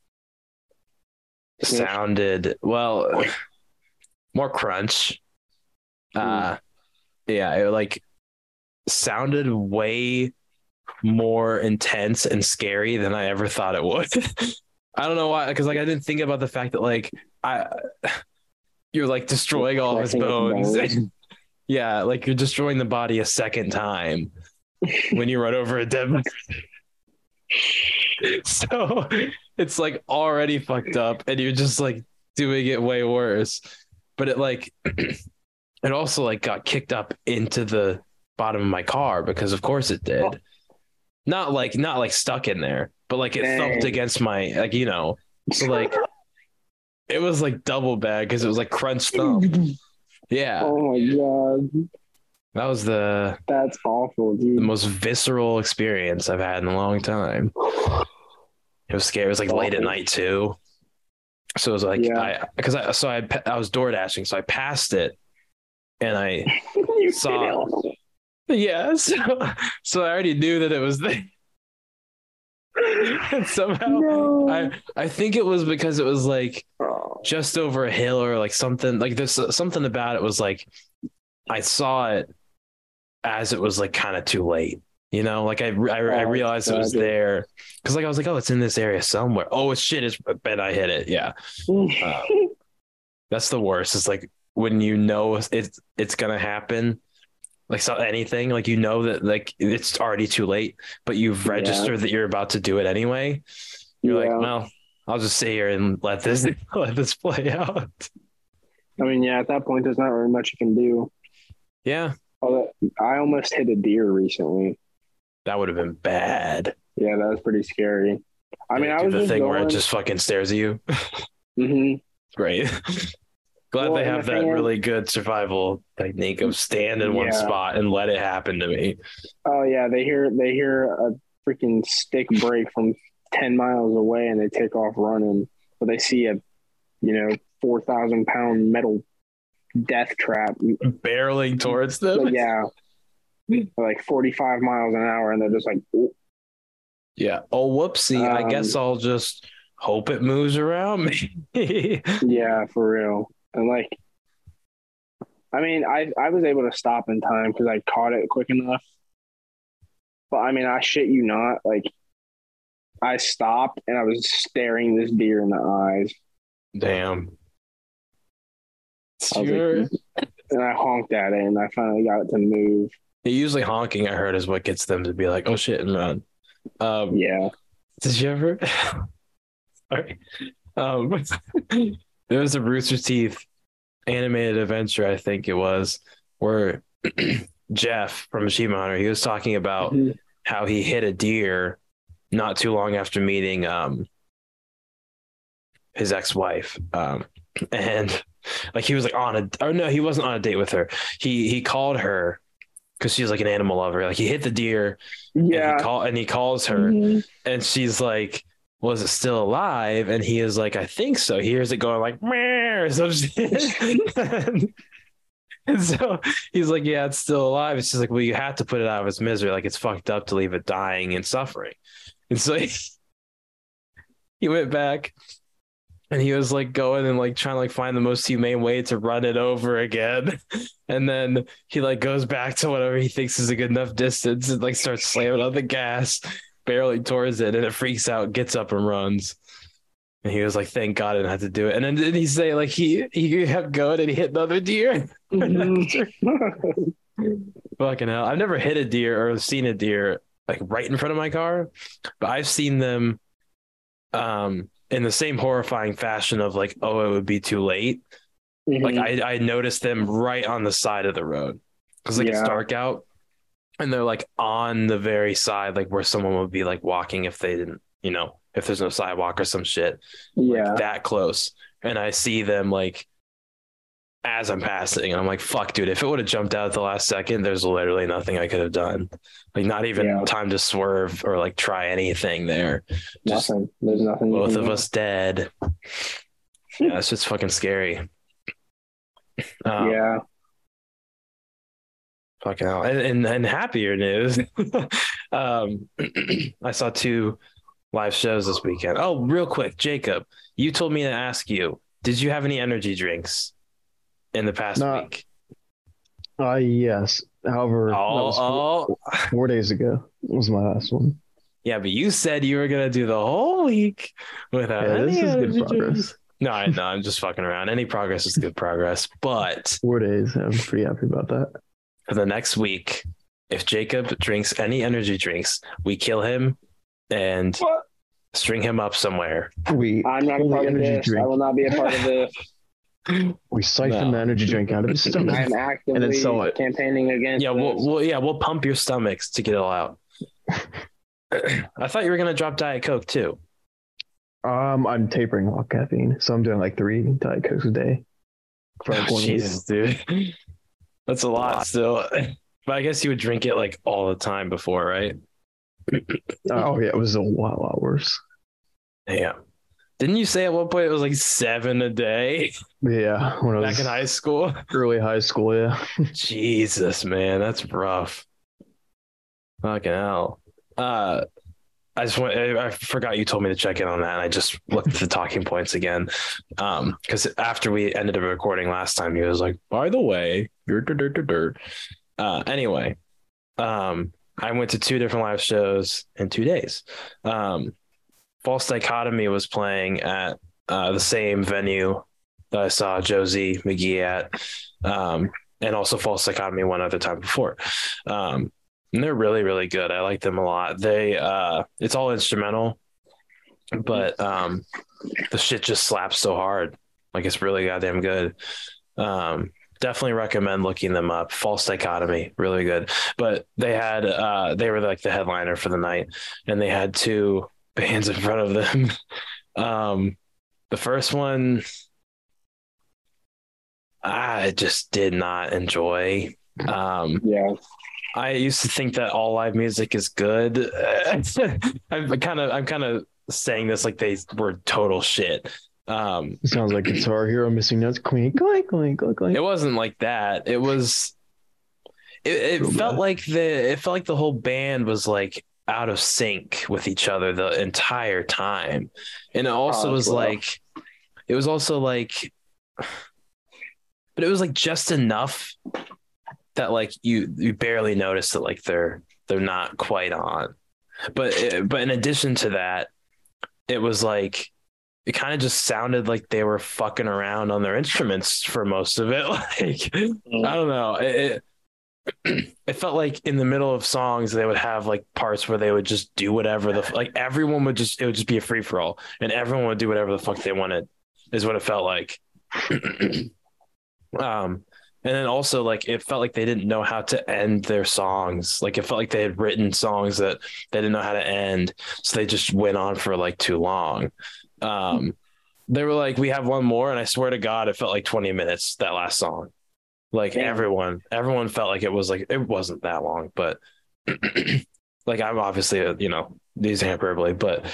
Speaker 2: sounded well more crunch. Uh yeah, it like sounded way more intense and scary than I ever thought it would. I don't know why, because like I didn't think about the fact that like I you're like destroying all his bones.
Speaker 3: bones.
Speaker 2: yeah, like you're destroying the body a second time when you run over a dead. so it's like already fucked up and you're just like doing it way worse. But it like it also like got kicked up into the bottom of my car because of course it did.
Speaker 3: Oh.
Speaker 2: not like not like stuck in there but like it thumped against my like you know. So like it was like double bad because it was like crunch thump yeah.
Speaker 3: Oh my god,
Speaker 2: that was the
Speaker 3: that's awful, dude.
Speaker 2: the most visceral experience I've had in a long time. It was scary. It was like late at night too. So it was like
Speaker 3: Yeah.
Speaker 2: I because I so I I was door dashing, so I passed it, and I
Speaker 3: You
Speaker 2: Saw- yeah, so, so I already knew that it was there. and somehow
Speaker 3: No.
Speaker 2: I I think it was because it was like
Speaker 3: Oh,
Speaker 2: just over a hill or like something like there's something about it was like I saw it as it was like kind of too late. You know, like I I, I
Speaker 3: Oh,
Speaker 2: realized it was there because like I was like, oh, it's in this area somewhere. Oh, it's shit! It's bet I hit it. Yeah, uh, that's the worst. It's like when you know it's it's gonna happen, like so anything, like you know that like it's already too late, but you've
Speaker 3: Yeah.
Speaker 2: registered that you're about to do it anyway. You're
Speaker 3: Yeah.
Speaker 2: like, well, I'll just sit here and let this let this play out.
Speaker 3: I mean, yeah, at that point, there's not really much you can do.
Speaker 2: Yeah,
Speaker 3: Although I almost hit a deer recently.
Speaker 2: that would have been bad.
Speaker 3: Yeah, that was pretty scary. I mean, I was
Speaker 2: the thing
Speaker 3: going,
Speaker 2: where it just fucking stares at you.
Speaker 3: hmm
Speaker 2: Great. Glad
Speaker 3: Well,
Speaker 2: they have
Speaker 3: the
Speaker 2: that
Speaker 3: thing is-
Speaker 2: really good survival technique of stand in one spot and let it happen to me.
Speaker 3: Oh yeah, they hear they hear a freaking stick break from ten miles away, and they take off running. But they see a, you know, four thousand pound metal death trap.
Speaker 2: Barreling towards them.
Speaker 3: But yeah, like forty five miles an hour, and they're just like.
Speaker 2: Yeah. Oh, whoopsie. I
Speaker 3: Um,
Speaker 2: guess I'll just hope it moves around me.
Speaker 3: yeah, for real. And like, I mean, I I was able to stop in time because I caught it quick enough. But I mean, I shit you not, like. I stopped and I was staring this deer in the eyes.
Speaker 2: Damn.
Speaker 3: I was
Speaker 2: Sure.
Speaker 3: like, and I honked at it, and I finally got it to move.
Speaker 2: Usually honking, I heard, is what gets them to be like, oh shit, and run. Um,
Speaker 3: Yeah,
Speaker 2: Did you ever? Sorry. Um, there was a Rooster Teeth animated adventure, I think it was, where Geoff from Achievement Hunter, he was talking about
Speaker 3: Mhm.
Speaker 2: how he hit a deer not too long after meeting um, his ex-wife. Um, and like he was like on a or no, he wasn't on a date with her. He he called her because she's like an animal lover. Like he hit the deer and
Speaker 3: Yeah.
Speaker 2: he call and he calls her
Speaker 3: Mhm.
Speaker 2: and she's like, Was it still alive? And he is like, I think so. He hears it going like Meh, or some shit. and so he's like, Yeah, it's still alive. It's just like, well, you have to put it out of its misery. Like it's fucked up to leave it dying and suffering. And so he, he went back and he was like going and like trying to like find the most humane way to run it over again. And then he like goes back to whatever he thinks is a good enough distance and like starts slamming on the gas, barreling towards it, and it freaks out, gets up and runs. And he was like, "Thank God I didn't have to do it." And then did he say like he he kept going and he hit another deer?
Speaker 3: Mhm.
Speaker 2: Fucking hell! I've never hit a deer or seen a deer like right in front of my car, but I've seen them, um, in the same horrifying fashion of like, oh, it would be too late. Like
Speaker 3: Mhm.
Speaker 2: I I noticed them right on the side of the road because like it's dark out, and they're like on the very side, like where someone would be like walking if they didn't, you know, if there's no sidewalk or some shit
Speaker 3: yeah.
Speaker 2: that close, and I see them like as I'm passing, and I'm like, fuck, dude, if it would have jumped out at the last second, there's literally nothing I could have done, like not even
Speaker 3: Yeah.
Speaker 2: time to swerve or like try anything there. Just
Speaker 3: Nothing. There's nothing.
Speaker 2: both of us dead. Yeah, it's just fucking scary. Um,
Speaker 3: yeah.
Speaker 2: Fucking hell. And, and, and happier news. um, I saw two live shows this weekend. Oh, real quick, Jacob, you told me to ask you, did you have any energy drinks in the past
Speaker 1: No.
Speaker 2: week?
Speaker 1: Uh, yes. However, that
Speaker 2: Oh,
Speaker 1: was four,
Speaker 2: oh,
Speaker 1: four days ago was my last one.
Speaker 2: yeah, but you said you were gonna do the whole week without
Speaker 1: Yeah, this is good
Speaker 2: energy
Speaker 1: progress.
Speaker 2: drinks. No, I know. I'm just fucking around. Any progress is good progress. But
Speaker 1: Four days. I'm pretty happy about that.
Speaker 2: for the next week, if Jacob drinks any energy drinks, we kill him and
Speaker 3: What?
Speaker 2: string him up somewhere.
Speaker 1: We
Speaker 3: I'm not a
Speaker 1: pull the
Speaker 3: part of
Speaker 1: energy
Speaker 3: this.
Speaker 1: drink.
Speaker 3: I will not be a part of this.
Speaker 1: We siphon
Speaker 2: No.
Speaker 1: the energy drink out of his
Speaker 3: I
Speaker 1: stomach.
Speaker 3: am actively
Speaker 1: then sell it.
Speaker 3: campaigning against.
Speaker 2: Yeah, we'll, we'll yeah we'll pump your stomachs to get it all out. I thought you were gonna drop Diet Coke too.
Speaker 1: Um, I'm tapering off caffeine, so I'm doing like three diet cokes a day. For like
Speaker 2: Oh,
Speaker 1: one week.
Speaker 2: Jesus, dude, that's a lot still. But I guess you would drink it like all the time before, right?
Speaker 1: Oh yeah, it was a lot, lot worse.
Speaker 2: Yeah. Didn't you say at one point it was like seven a day
Speaker 1: Yeah, when I was
Speaker 2: back in high school?
Speaker 1: early high school. Yeah,
Speaker 2: Jesus, man, that's rough. Fucking hell. Uh, I just went. I forgot you told me to check in on that, and I just looked at the talking points again. Um, because after we ended up recording last time, he was like, "By the way, dur, dur, dur, dur." uh, anyway, um, I went to two different live shows in two days. Um, False Dichotomy was playing at uh, the same venue that I saw Josee McGee at. Um, and also false dichotomy one other time before. Um, and they're really, really good. I like them a lot. They, uh, it's all instrumental, but um, the shit just slaps so hard. Like it's really goddamn good. Um, definitely recommend looking them up. False dichotomy, really good. But they had, uh, they were like the headliner for the night, and they had two bands in front of them. um, the first one, I just did not enjoy. Um,
Speaker 3: Yeah.
Speaker 2: I used to think that all live music is good. I'm kind of I'm kind of saying this like they were total shit. Um,
Speaker 1: it sounds like Guitar Hero missing notes. Clink, clink, clink, clink, clink.
Speaker 2: it wasn't like that. It was. It, it felt
Speaker 1: bad.
Speaker 2: like the it felt like the whole band was like out of sync with each other the entire time, and it also
Speaker 3: Oh,
Speaker 2: was
Speaker 3: well.
Speaker 2: like, it was also like, but it was like just enough that like you you barely notice that like they're they're not quite on, but it, but in addition to that, it was like it kind of just sounded like they were fucking around on their instruments for most of it. Like mm. I don't know. It, it, it felt like in the middle of songs they would have like parts where they would just do whatever the like everyone would just it would just be a free for all and everyone would do whatever the fuck they wanted is what it felt like. um and then also like it felt like they didn't know how to end their songs. Like it felt like they had written songs that they didn't know how to end, so they just went on for like too long. Um they were like, we have one more, and I swear to God, it felt like 20 minutes that last song. Like
Speaker 3: Yeah.
Speaker 2: everyone, everyone felt like it was like it wasn't that long, but like I'm obviously uh, you know these hyperbole, but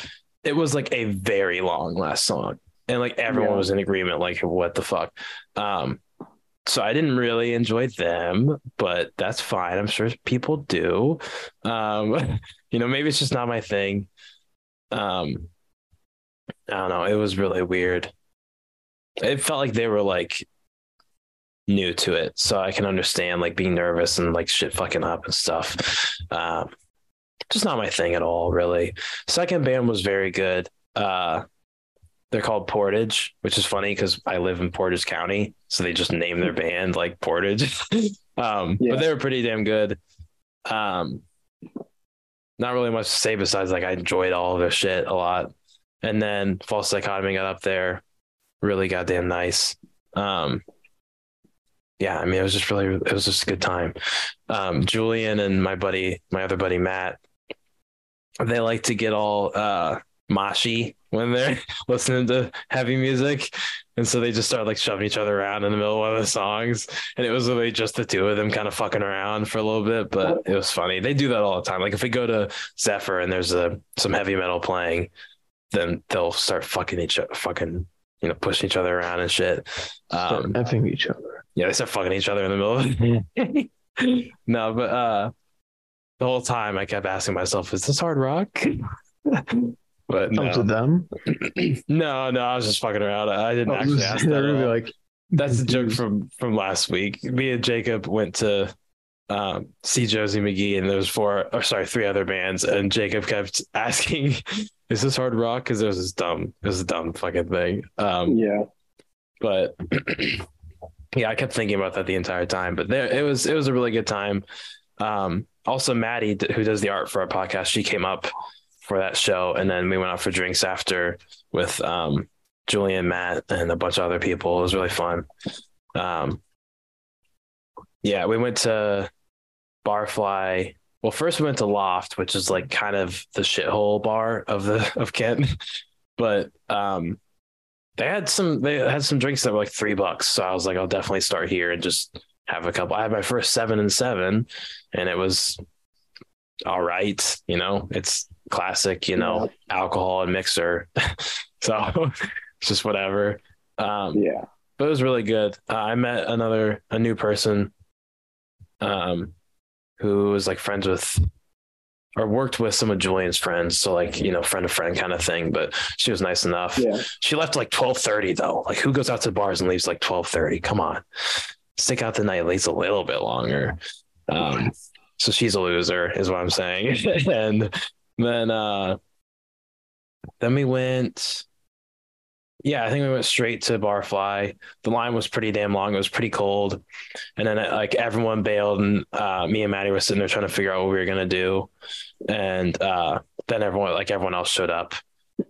Speaker 2: it was like a very long last song, and like everyone
Speaker 3: Yeah.
Speaker 2: was in agreement. Like what the fuck? Um, so I didn't really enjoy them, but that's fine. I'm sure people do. Um, you know, maybe it's just not my thing. Um, I don't know. It was really weird. It felt like they were like new to it, so I can understand like being nervous and like shit fucking up and stuff. Um, just not my thing at all, really. Second band was very good. Uh, they're called Portage, which is funny because I live in Portage County, so they just named their band like Portage. um,
Speaker 3: Yeah.
Speaker 2: but they were pretty damn good. Um, not really much to say besides like I enjoyed all of their shit a lot. And then False Dichotomy got up there, really goddamn nice. Um, yeah, I mean, it was just really, it was just a good time. Um, Julian and my buddy, my other buddy Matt, they like to get all uh moshy when they're listening to heavy music. And so they just start like shoving each other around in the middle of one of the songs. And it was really just the two of them kind of fucking around for a little bit, but it was funny. They do that all the time. Like if we go to Zephyr and there's a some heavy metal playing, then they'll start fucking each other, fucking, you know, pushing each other around and shit.
Speaker 1: Start
Speaker 2: Um,
Speaker 1: effing each other.
Speaker 2: Yeah, they start fucking each other in the middle of it. no, but uh the whole time I kept asking myself, is this hard rock? but
Speaker 1: No. to them.
Speaker 2: no, no, I was just fucking around. I didn't
Speaker 1: was
Speaker 2: actually ask that.
Speaker 1: be like,
Speaker 2: That's the joke from from last week. Me and Jacob went to um, see Josee McGee, and there was four, or sorry, three other bands, and Jacob kept asking, "Is this hard rock?" Because it was this dumb, it was a dumb fucking thing. Um,
Speaker 3: Yeah.
Speaker 2: but yeah, I kept thinking about that the entire time. But there, it was it was a really good time. Um, also, Madi, who does the art for our podcast, she came up for that show, and then we went out for drinks after with um, Julian, Matt, and a bunch of other people. It was really fun. Um, yeah, we went to Barfly. Well, first we went to Loft, which is like kind of the shithole bar of the of Kent, but um, they had some they had some drinks that were like three bucks. So I was like, I'll definitely start here and just have a couple. I had my first seven and seven, and it was all right. You know, it's classic. You know, alcohol and mixer. so it's just whatever. Um,
Speaker 3: Yeah.
Speaker 2: but it was really good. Uh, I met another a new person, um, who was like friends with or worked with some of Julian's friends. So like you know, friend of friend kind of thing. But she was nice enough.
Speaker 3: Yeah.
Speaker 2: She left like twelve thirty though. Like who goes out to bars and leaves like twelve thirty? Come on, stick out the night at least a little bit longer. Um, so she's a loser, is what I'm saying. and then uh, then we went. Yeah, I think we went straight to Barfly. The line was pretty damn long. It was pretty cold, and then like everyone bailed, and uh, me and Madi were sitting there trying to figure out what we were gonna do. And uh, then everyone, like everyone else, showed up,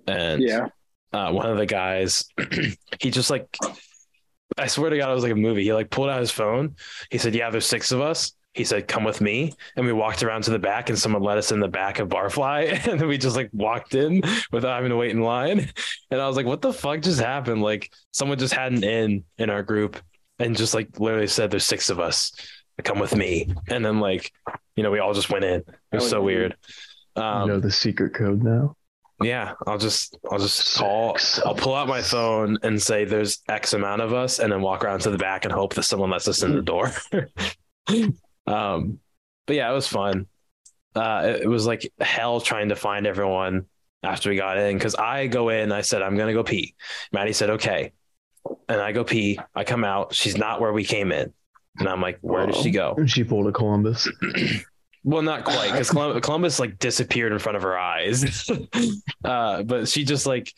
Speaker 2: and
Speaker 3: Yeah.
Speaker 2: uh, one of the guys, he just like, I swear to God, it was like a movie. He like pulled out his phone. He said, "Yeah, there's six of us." He said, "Come with me," and we walked around to the back, and someone let us in the back of Barfly, and then we just like walked in without having to wait in line. And I was like, "What the fuck just happened?" Like someone just had an in in our group, and just like literally said, "There's six of us. To come with me," and then like, you know, we all just went in. It was so weird. Um,
Speaker 1: you know the secret code now.
Speaker 2: yeah, I'll just I'll just call
Speaker 1: Six.
Speaker 2: I'll pull out my phone and say there's X amount of us and then walk around to the back and hope that someone lets us in the door. um but yeah, it was fun. Uh it, it was like hell trying to find everyone after we got in because I go in, I said, I'm gonna go pee. Madi said, Okay. And I go pee, I come out, she's not where we came in. And I'm like, where did she go?
Speaker 1: And she pulled a Columbus.
Speaker 2: Well, not quite, because Columbus, Columbus like disappeared in front of her eyes. uh, but she just like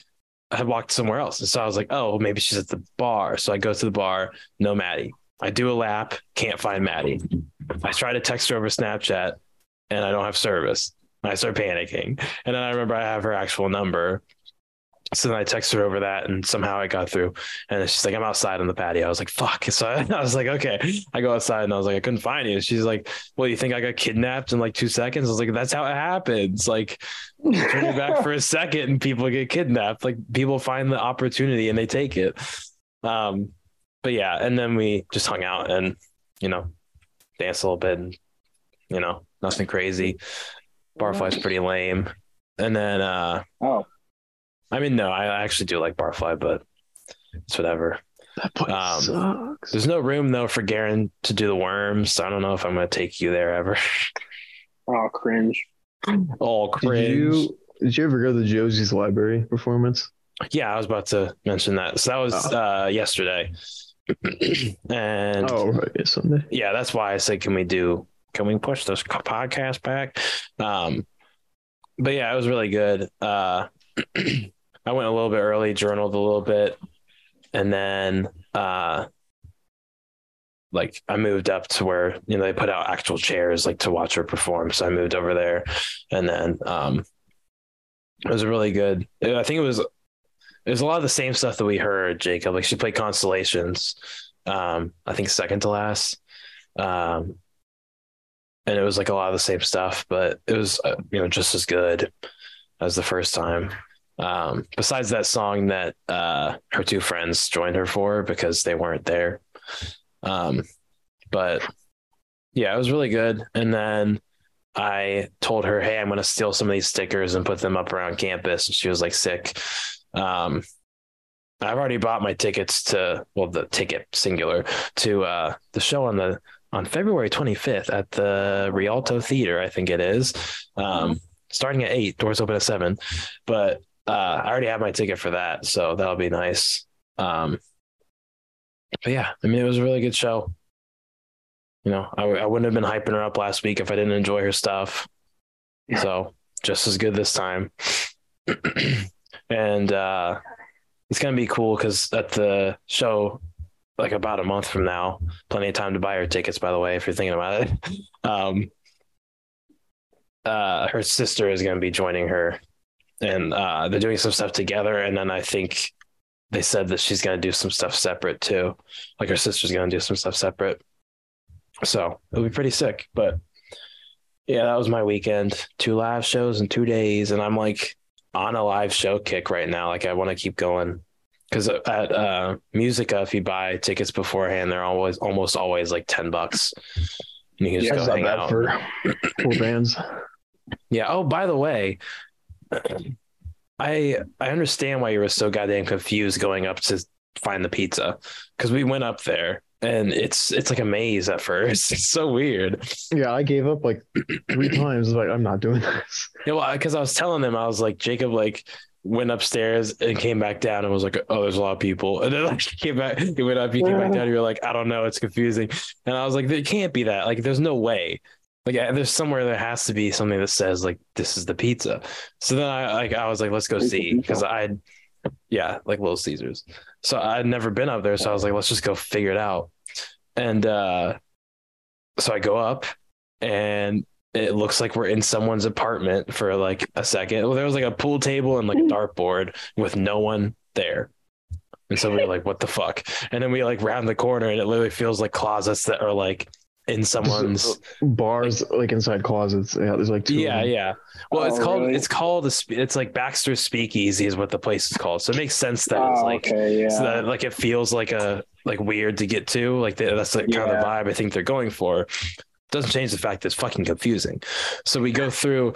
Speaker 2: had walked somewhere else. And so I was like, oh, maybe she's at the bar. So I go to the bar, no Madi. I do a lap, can't find Madi. I try to text her over Snapchat, and I don't have service. I start panicking, and then I remember I have her actual number. so then I texted her over that, and somehow I got through. And she's like, "I'm outside on the patio." I was like, "Fuck!" So I, I was like, "Okay." I go outside, and I was like, "I couldn't find you." She's like, "Well, you think I got kidnapped in like two seconds?" I was like, "That's how it happens. Like, turn your back for a second, and people get kidnapped. Like, people find the opportunity and they take it." Um, but yeah, and then we just hung out and you know danced a little bit, and you know nothing crazy. Barfly's pretty lame, and then uh,
Speaker 3: Oh,
Speaker 2: I mean, no, I actually do like Barfly, but it's whatever.
Speaker 1: That place
Speaker 2: Um,
Speaker 1: sucks.
Speaker 2: There's no room though for Garen to do the worms. So I don't know if I'm gonna take you there ever.
Speaker 3: oh, cringe.
Speaker 2: All
Speaker 1: Did
Speaker 2: cringe.
Speaker 1: you did you ever go to the Josee's Library performance?
Speaker 2: Yeah, I was about to mention that. So that was
Speaker 1: Oh.
Speaker 2: uh, yesterday, and
Speaker 1: Oh, right, yeah, Sunday.
Speaker 2: yeah, that's why I said, can we do? Can we push this podcast back? Um, but yeah, it was really good. Uh, I went a little bit early, journaled a little bit, and then uh, like I moved up to where you know they put out actual chairs like to watch her perform. So I moved over there, and then um, it was really good. I think it was it was a lot of the same stuff that we heard, Jacob. Like she played Constellations, um, I think second to last. Um, and it was like a lot of the same stuff, but it was uh, you know just as good as the first time. Um, besides that song that uh, her two friends joined her for because they weren't there. Um, but yeah, it was really good. And then I told her, "Hey, I'm going to steal some of these stickers and put them up around campus." And she was like, "Sick." Um, I've already bought my tickets to well, the ticket singular to uh, the show on the on February 25th at the Rialto Theater, I think it is. Um, starting at eight, doors open at seven. But uh, I already have my ticket for that, so that'll be nice. Um, but yeah, I mean, it was a really good show. You know, I, I wouldn't have been hyping her up last week if I didn't enjoy her stuff.
Speaker 3: Yeah.
Speaker 2: So just as good this time. and uh, it's gonna be cool because at the show, like about a month from now, plenty of time to buy her tickets. By the way, if you're thinking about it, um, uh, her sister is gonna be joining her, and uh, they're doing some stuff together. And then I think they said that she's gonna do some stuff separate too. Like her sister's gonna do some stuff separate. So it'll be pretty sick. But yeah, that was my weekend. Two live shows in two days, and I'm like on a live show kick right now. Like I want to keep going because at uh, Musica, if you buy tickets beforehand, they're always almost always like ten bucks. And you can just
Speaker 3: Yeah,
Speaker 2: go hang out.
Speaker 1: for four bands.
Speaker 2: Yeah. Oh, by the way, I I understand why you were so goddamn confused going up to find the pizza because we went up there and it's it's like a maze at first. It's so weird.
Speaker 1: Yeah, I gave up like three times. Like, I'm not doing this.
Speaker 2: Yeah, well, because I was telling them, I was like, Jacob, like went upstairs and came back down and was like, oh, there's a lot of people. And then like he came back, he went up, he came back down. You were like, I don't know, it's confusing. And I was like, there can't be that. Like, there's no way. Like, eh, there's somewhere there has to be something that says like this is the pizza. So then I like I was like, let's go see because? I, yeah, like Little Caesars. So I'd never been up there, so I was like, let's just go figure it out. And uh, so I go up and it looks like we're in someone's apartment for like a second. Well, there was like a pool table and like a dartboard with no one there. And so we were like, what the fuck? And then we like round the corner and it literally feels like closets that are like in someone's uh,
Speaker 1: Bars like inside closets. Yeah, there's like two.
Speaker 2: yeah, yeah. Well, it's
Speaker 3: Oh,
Speaker 2: called
Speaker 3: really?
Speaker 2: it's called a sp- it's like Baxter's Speakeasy is what the place is called. So it makes sense that it's
Speaker 3: Oh,
Speaker 2: like
Speaker 3: okay, yeah.
Speaker 2: so that like it feels like a like weird to get to. Like the, that's like kind of the vibe I think they're going for. Doesn't change the fact that it's fucking confusing. So we go through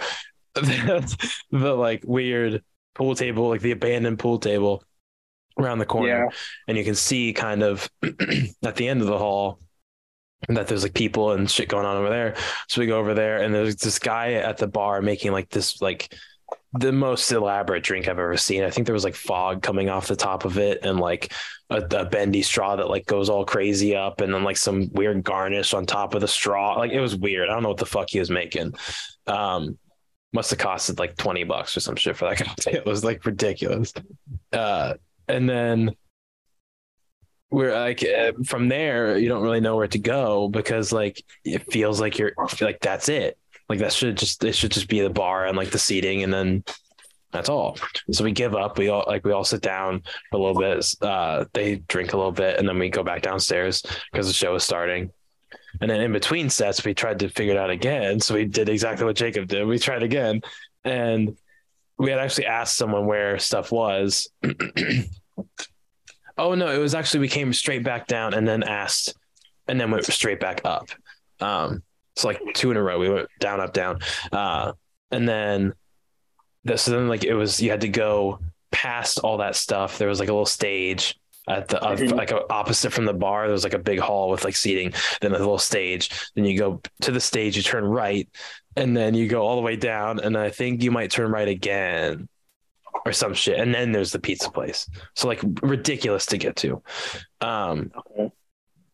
Speaker 2: the, the like weird pool table, like the abandoned pool table around the corner,
Speaker 3: yeah.
Speaker 2: and you can see kind of at the end of the hall that there's like people and shit going on over there. So we go over there, and there's this guy at the bar making like this like the most elaborate drink I've ever seen. I think there was like fog coming off the top of it, and like a, a bendy straw that like goes all crazy up, and then like some weird garnish on top of the straw. Like it was weird. I don't know what the fuck he was making. Um, must have costed like twenty bucks or some shit for that. It was like ridiculous. Uh, and then we're like uh, from there you don't really know where to go because like it feels like you're like that's it like that should just it should just be the bar and like the seating and then That's all. So we give up. We all like we all sit down for a little bit. Uh, they drink a little bit, and then we go back downstairs because the show is starting. And then in between sets, we tried to figure it out again. So we did exactly what Jacob did. We tried again, and we had actually asked someone where stuff was. oh no, it was actually we came straight back down and then asked, and then went straight back up. Um, it's like two in a row. We went down, up, down, uh, and then this. So then like it was you had to go past all that stuff. There was like a little stage at the uh, like opposite from the bar. There was like a big hall with like seating. Then a little stage. Then you go to the stage. You turn right, and then you go all the way down. And I think you might turn right again. Or some shit, and then there's the pizza place. So like ridiculous to get to. Um,
Speaker 3: Okay.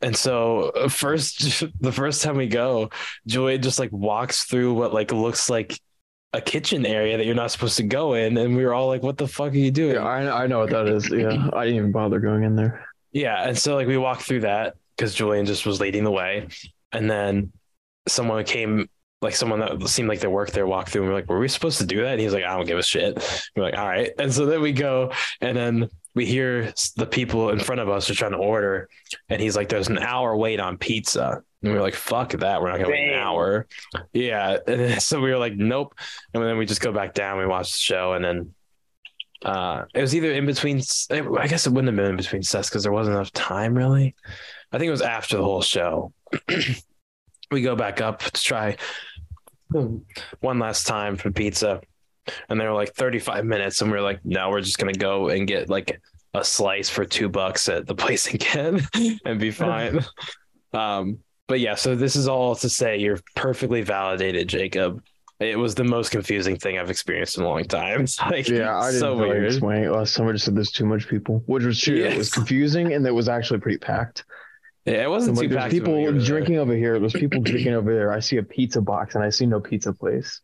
Speaker 2: and so uh, first, the first time we go, Joy just like walks through what like looks like a kitchen area that you're not supposed to go in, and we were all like, "What the fuck are you doing?"
Speaker 1: Yeah, I, I know what that is. Yeah, I didn't even bother going in there.
Speaker 2: Yeah, and so like we walked through that because Julian just was leading the way, and then someone came, like someone that seemed like they worked there, walked through, and we are like, "Were we supposed to do that?" And he's like, "I don't give a shit." We're like, "All right," and so then we go, and then we hear the people in front of us are trying to order, and he's like, "There's an hour wait on pizza." And we are like, "Fuck that! We're not gonna wait an hour." Yeah, and so we were like, "Nope," and then we just go back down. We watch the show, and then uh, it was either in between. I guess it wouldn't have been in between sets because there wasn't enough time, really. I think it was after the whole show. we go back up to try one last time for pizza, and they were like 35 minutes, and we are like, no, we're just gonna go and get like a slice for two bucks at the place again and be fine. um, but yeah, so this is all to say you're perfectly validated, Jacob. It was the most confusing thing I've experienced in a long time. It's like
Speaker 1: Yeah, I didn't
Speaker 2: so
Speaker 1: really
Speaker 2: weird.
Speaker 1: explain it last summer. Just said there's too much people, which was true. It was confusing, and it was actually pretty packed.
Speaker 2: Yeah, it wasn't
Speaker 1: I'm
Speaker 2: too packed.
Speaker 1: people
Speaker 2: there.
Speaker 1: drinking over here. There's people drinking over there. I see a pizza box, and I see no pizza place.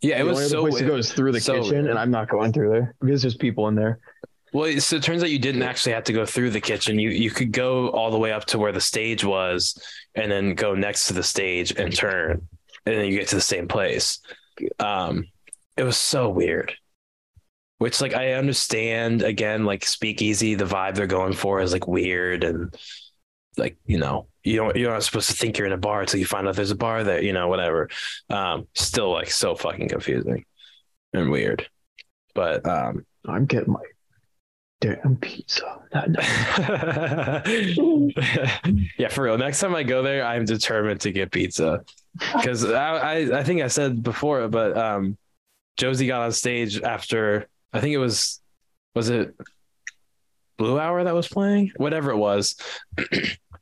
Speaker 2: Yeah, it
Speaker 1: the
Speaker 2: was
Speaker 1: only
Speaker 2: so.
Speaker 1: place to go through the
Speaker 2: so
Speaker 1: kitchen,
Speaker 2: weird.
Speaker 1: and I'm not going through there because there's people in there.
Speaker 2: Well, so it turns out you didn't actually have to go through the kitchen. You you could go all the way up to where the stage was, and then go next to the stage and turn, and then you get to the same place. Um, it was so weird. Which, like, I understand again, like Speakeasy, the vibe they're going for is like weird and like you know you don't you're not supposed to think you're in a bar until you find out there's a bar there, you know, whatever. Um, still like so fucking confusing and weird, but um.
Speaker 1: I'm getting my damn pizza.
Speaker 2: Yeah, for real. Next time I go there, I'm determined to get pizza because I, I I think I said before, but um, Josee got on stage after I think it was was it Blue Hour that was playing, whatever it was.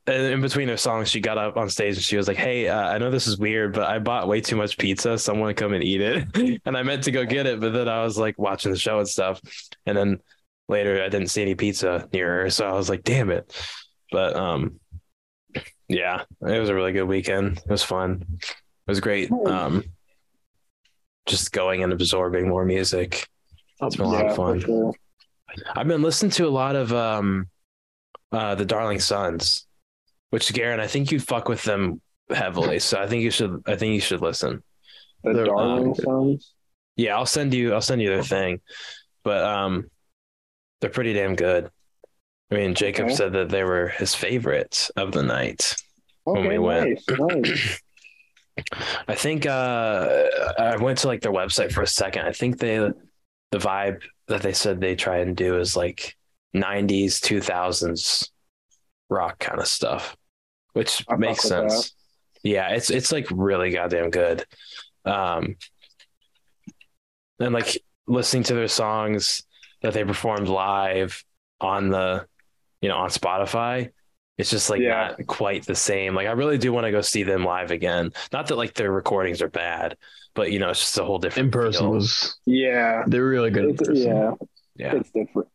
Speaker 2: And in between her songs, she got up on stage and she was like, "Hey, uh, I know this is weird, but I bought way too much pizza. Someone come and eat it." and I meant to go get it, but then I was like watching the show and stuff, and then later I didn't see any pizza near her, so I was like, "Damn it!" But um, yeah, it was a really good weekend. It was fun. It was great. Um, just going and absorbing more music. It's been a lot of fun. I've been listening to a lot of um, uh, the Darling Sons, which Garen, I think you fuck with them heavily. So I think you should. I think you should listen.
Speaker 3: The
Speaker 1: They're-
Speaker 3: Darling
Speaker 1: um,
Speaker 3: Sons.
Speaker 2: Yeah, I'll send you. I'll send you their thing, but um, they're pretty damn good. I mean, Jacob
Speaker 3: Okay.
Speaker 2: said that they were his favorites of the night. when
Speaker 3: Okay,
Speaker 2: we went.
Speaker 3: nice, nice.
Speaker 2: I think uh, I went to like their website for a second. I think they the vibe that they said they try and do is like 90s 2000s rock kind of stuff, which
Speaker 3: I
Speaker 2: makes sense. Yeah, it's it's like really goddamn good. Um, and like listening to their songs that they performed live on the you know on Spotify it's just like
Speaker 3: Yeah.
Speaker 2: not quite the same. Like I really do want to go see them live again. Not that like their recordings are bad, but you know, it's just a whole different
Speaker 1: in person
Speaker 2: feel.
Speaker 1: was
Speaker 3: Yeah,
Speaker 1: they're really good. In person.
Speaker 3: yeah,
Speaker 2: yeah.
Speaker 3: it's different.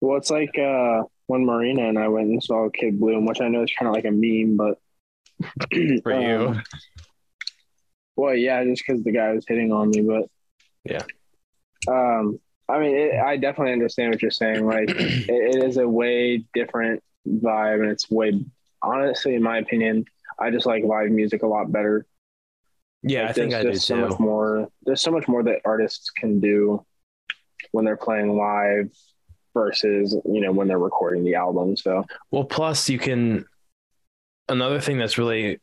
Speaker 3: Well, it's like uh, when Marina and I went and saw Kid Bloom, which I know is kind of like a meme, but
Speaker 2: For you.
Speaker 3: um, Well, yeah, just because the guy was hitting on me, but
Speaker 2: Yeah.
Speaker 3: Um, I mean, it, I definitely understand what you're saying. Like, it, it is a way different vibe, and it's way, honestly, in my opinion, I just like live music a lot better.
Speaker 2: Yeah,
Speaker 3: Like,
Speaker 2: I think I do
Speaker 3: so
Speaker 2: too.
Speaker 3: much more. There's so much more that artists can do when they're playing live versus you know when they're recording the album. So
Speaker 2: Well, plus you can another thing that's really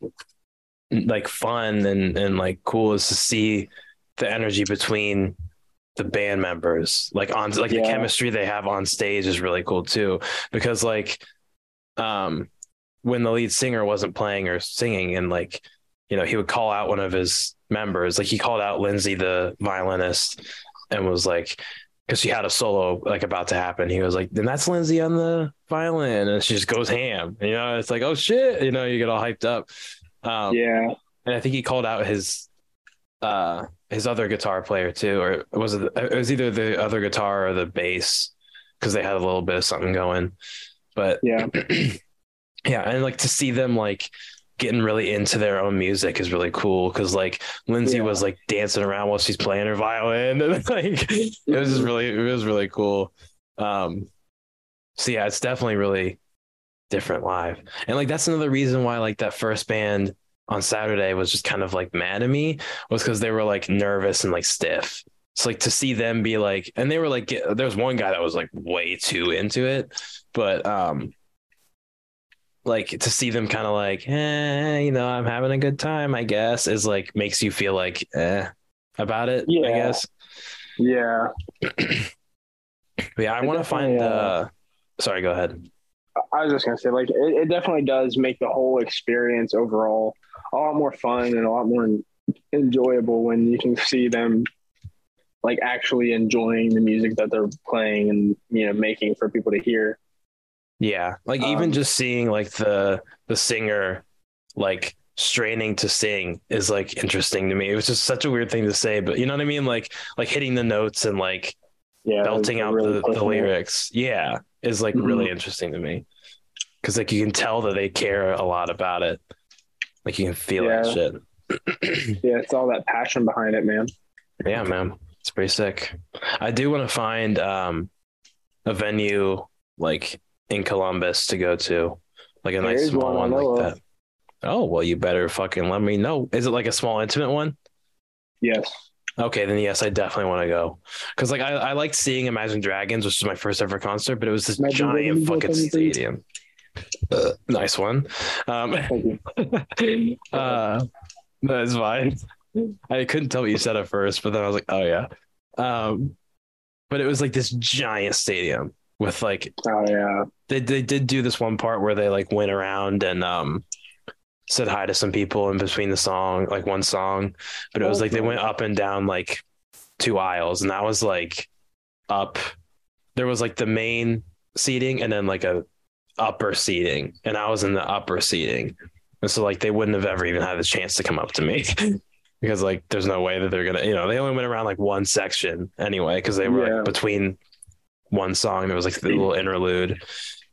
Speaker 2: like fun and and like cool is to see the energy between the band members like on like the chemistry they have on stage is really cool too because like um when the lead singer wasn't playing or singing and like you know he would call out one of his members like he called out Lindsay the violinist and was like because she had a solo like about to happen. He was like, then that's Lindsay on the violin. And she just goes ham. You know, it's like, oh shit, you know, you get all hyped up. Um,
Speaker 3: yeah,
Speaker 2: and I think he called out his uh his other guitar player too, or was it it was either the other guitar or the bass because they had a little bit of something going. But
Speaker 3: yeah,
Speaker 2: yeah, and like to see them like getting really into their own music is really cool because like Lindsay
Speaker 3: Yeah.
Speaker 2: was like dancing around while she's playing her violin and like it was just really it was really cool. Um so yeah, it's definitely really different live. And like that's another reason why like that first band on Saturday was just kind of like mad at me was because they were like nervous and like stiff. So like to see them be like, and they were like, there was one guy that was like way too into it, but um, like to see them kind of like, eh, you know, I'm having a good time, I guess, is like makes you feel like eh about it.
Speaker 3: yeah.
Speaker 2: I guess.
Speaker 3: yeah.
Speaker 2: Yeah, I want to find.
Speaker 3: uh,
Speaker 2: uh Sorry, go ahead.
Speaker 3: I was just gonna say, like, it, it definitely does make the whole experience overall a lot more fun and a lot more enjoyable when you can see them like actually enjoying the music that they're playing and you know making for people to hear.
Speaker 2: Yeah, like even
Speaker 3: Um,
Speaker 2: just seeing like the the singer like straining to sing is like interesting to me. It was just such a weird thing to say, but you know what I mean? Like like hitting the notes and like
Speaker 3: Yeah,
Speaker 2: belting out
Speaker 3: really
Speaker 2: the, the lyrics. Yeah, is like
Speaker 3: Mhm.
Speaker 2: really interesting to me because like you can tell that they care a lot about it. Like you can feel that shit.
Speaker 3: Yeah, it's all that passion behind it, man.
Speaker 2: Yeah, man, it's pretty sick. I do want to find um a venue like in Columbus to go to, like a nice small
Speaker 3: one
Speaker 2: one like that. Oh well, you better fucking let me know. Is it like a small intimate one?
Speaker 3: Yes.
Speaker 2: Okay, then yes, I definitely want to go because like I, I liked seeing Imagine Dragons, which was my first ever concert, but it was this
Speaker 3: Imagine
Speaker 2: giant fucking
Speaker 3: what time is it?
Speaker 2: stadium. Uh, nice one. Um,
Speaker 3: Thank you.
Speaker 2: uh, that's fine. I couldn't tell what you said at first, but then I was like, oh yeah. Um, but it was like this giant stadium with like
Speaker 3: Oh yeah.
Speaker 2: they they did do this one part where they like went around and um said hi to some people in between the song, like one song, but it was like they went up and down like two aisles, and that was like up. There was like the main seating and then like a upper seating, and I was in the upper seating, and so like they wouldn't have ever even had the chance to come up to me. Because like, there's no way that they're gonna, you know, they only went around like one section anyway, because they were
Speaker 3: Yeah.
Speaker 2: like between one song. There was like the little interlude,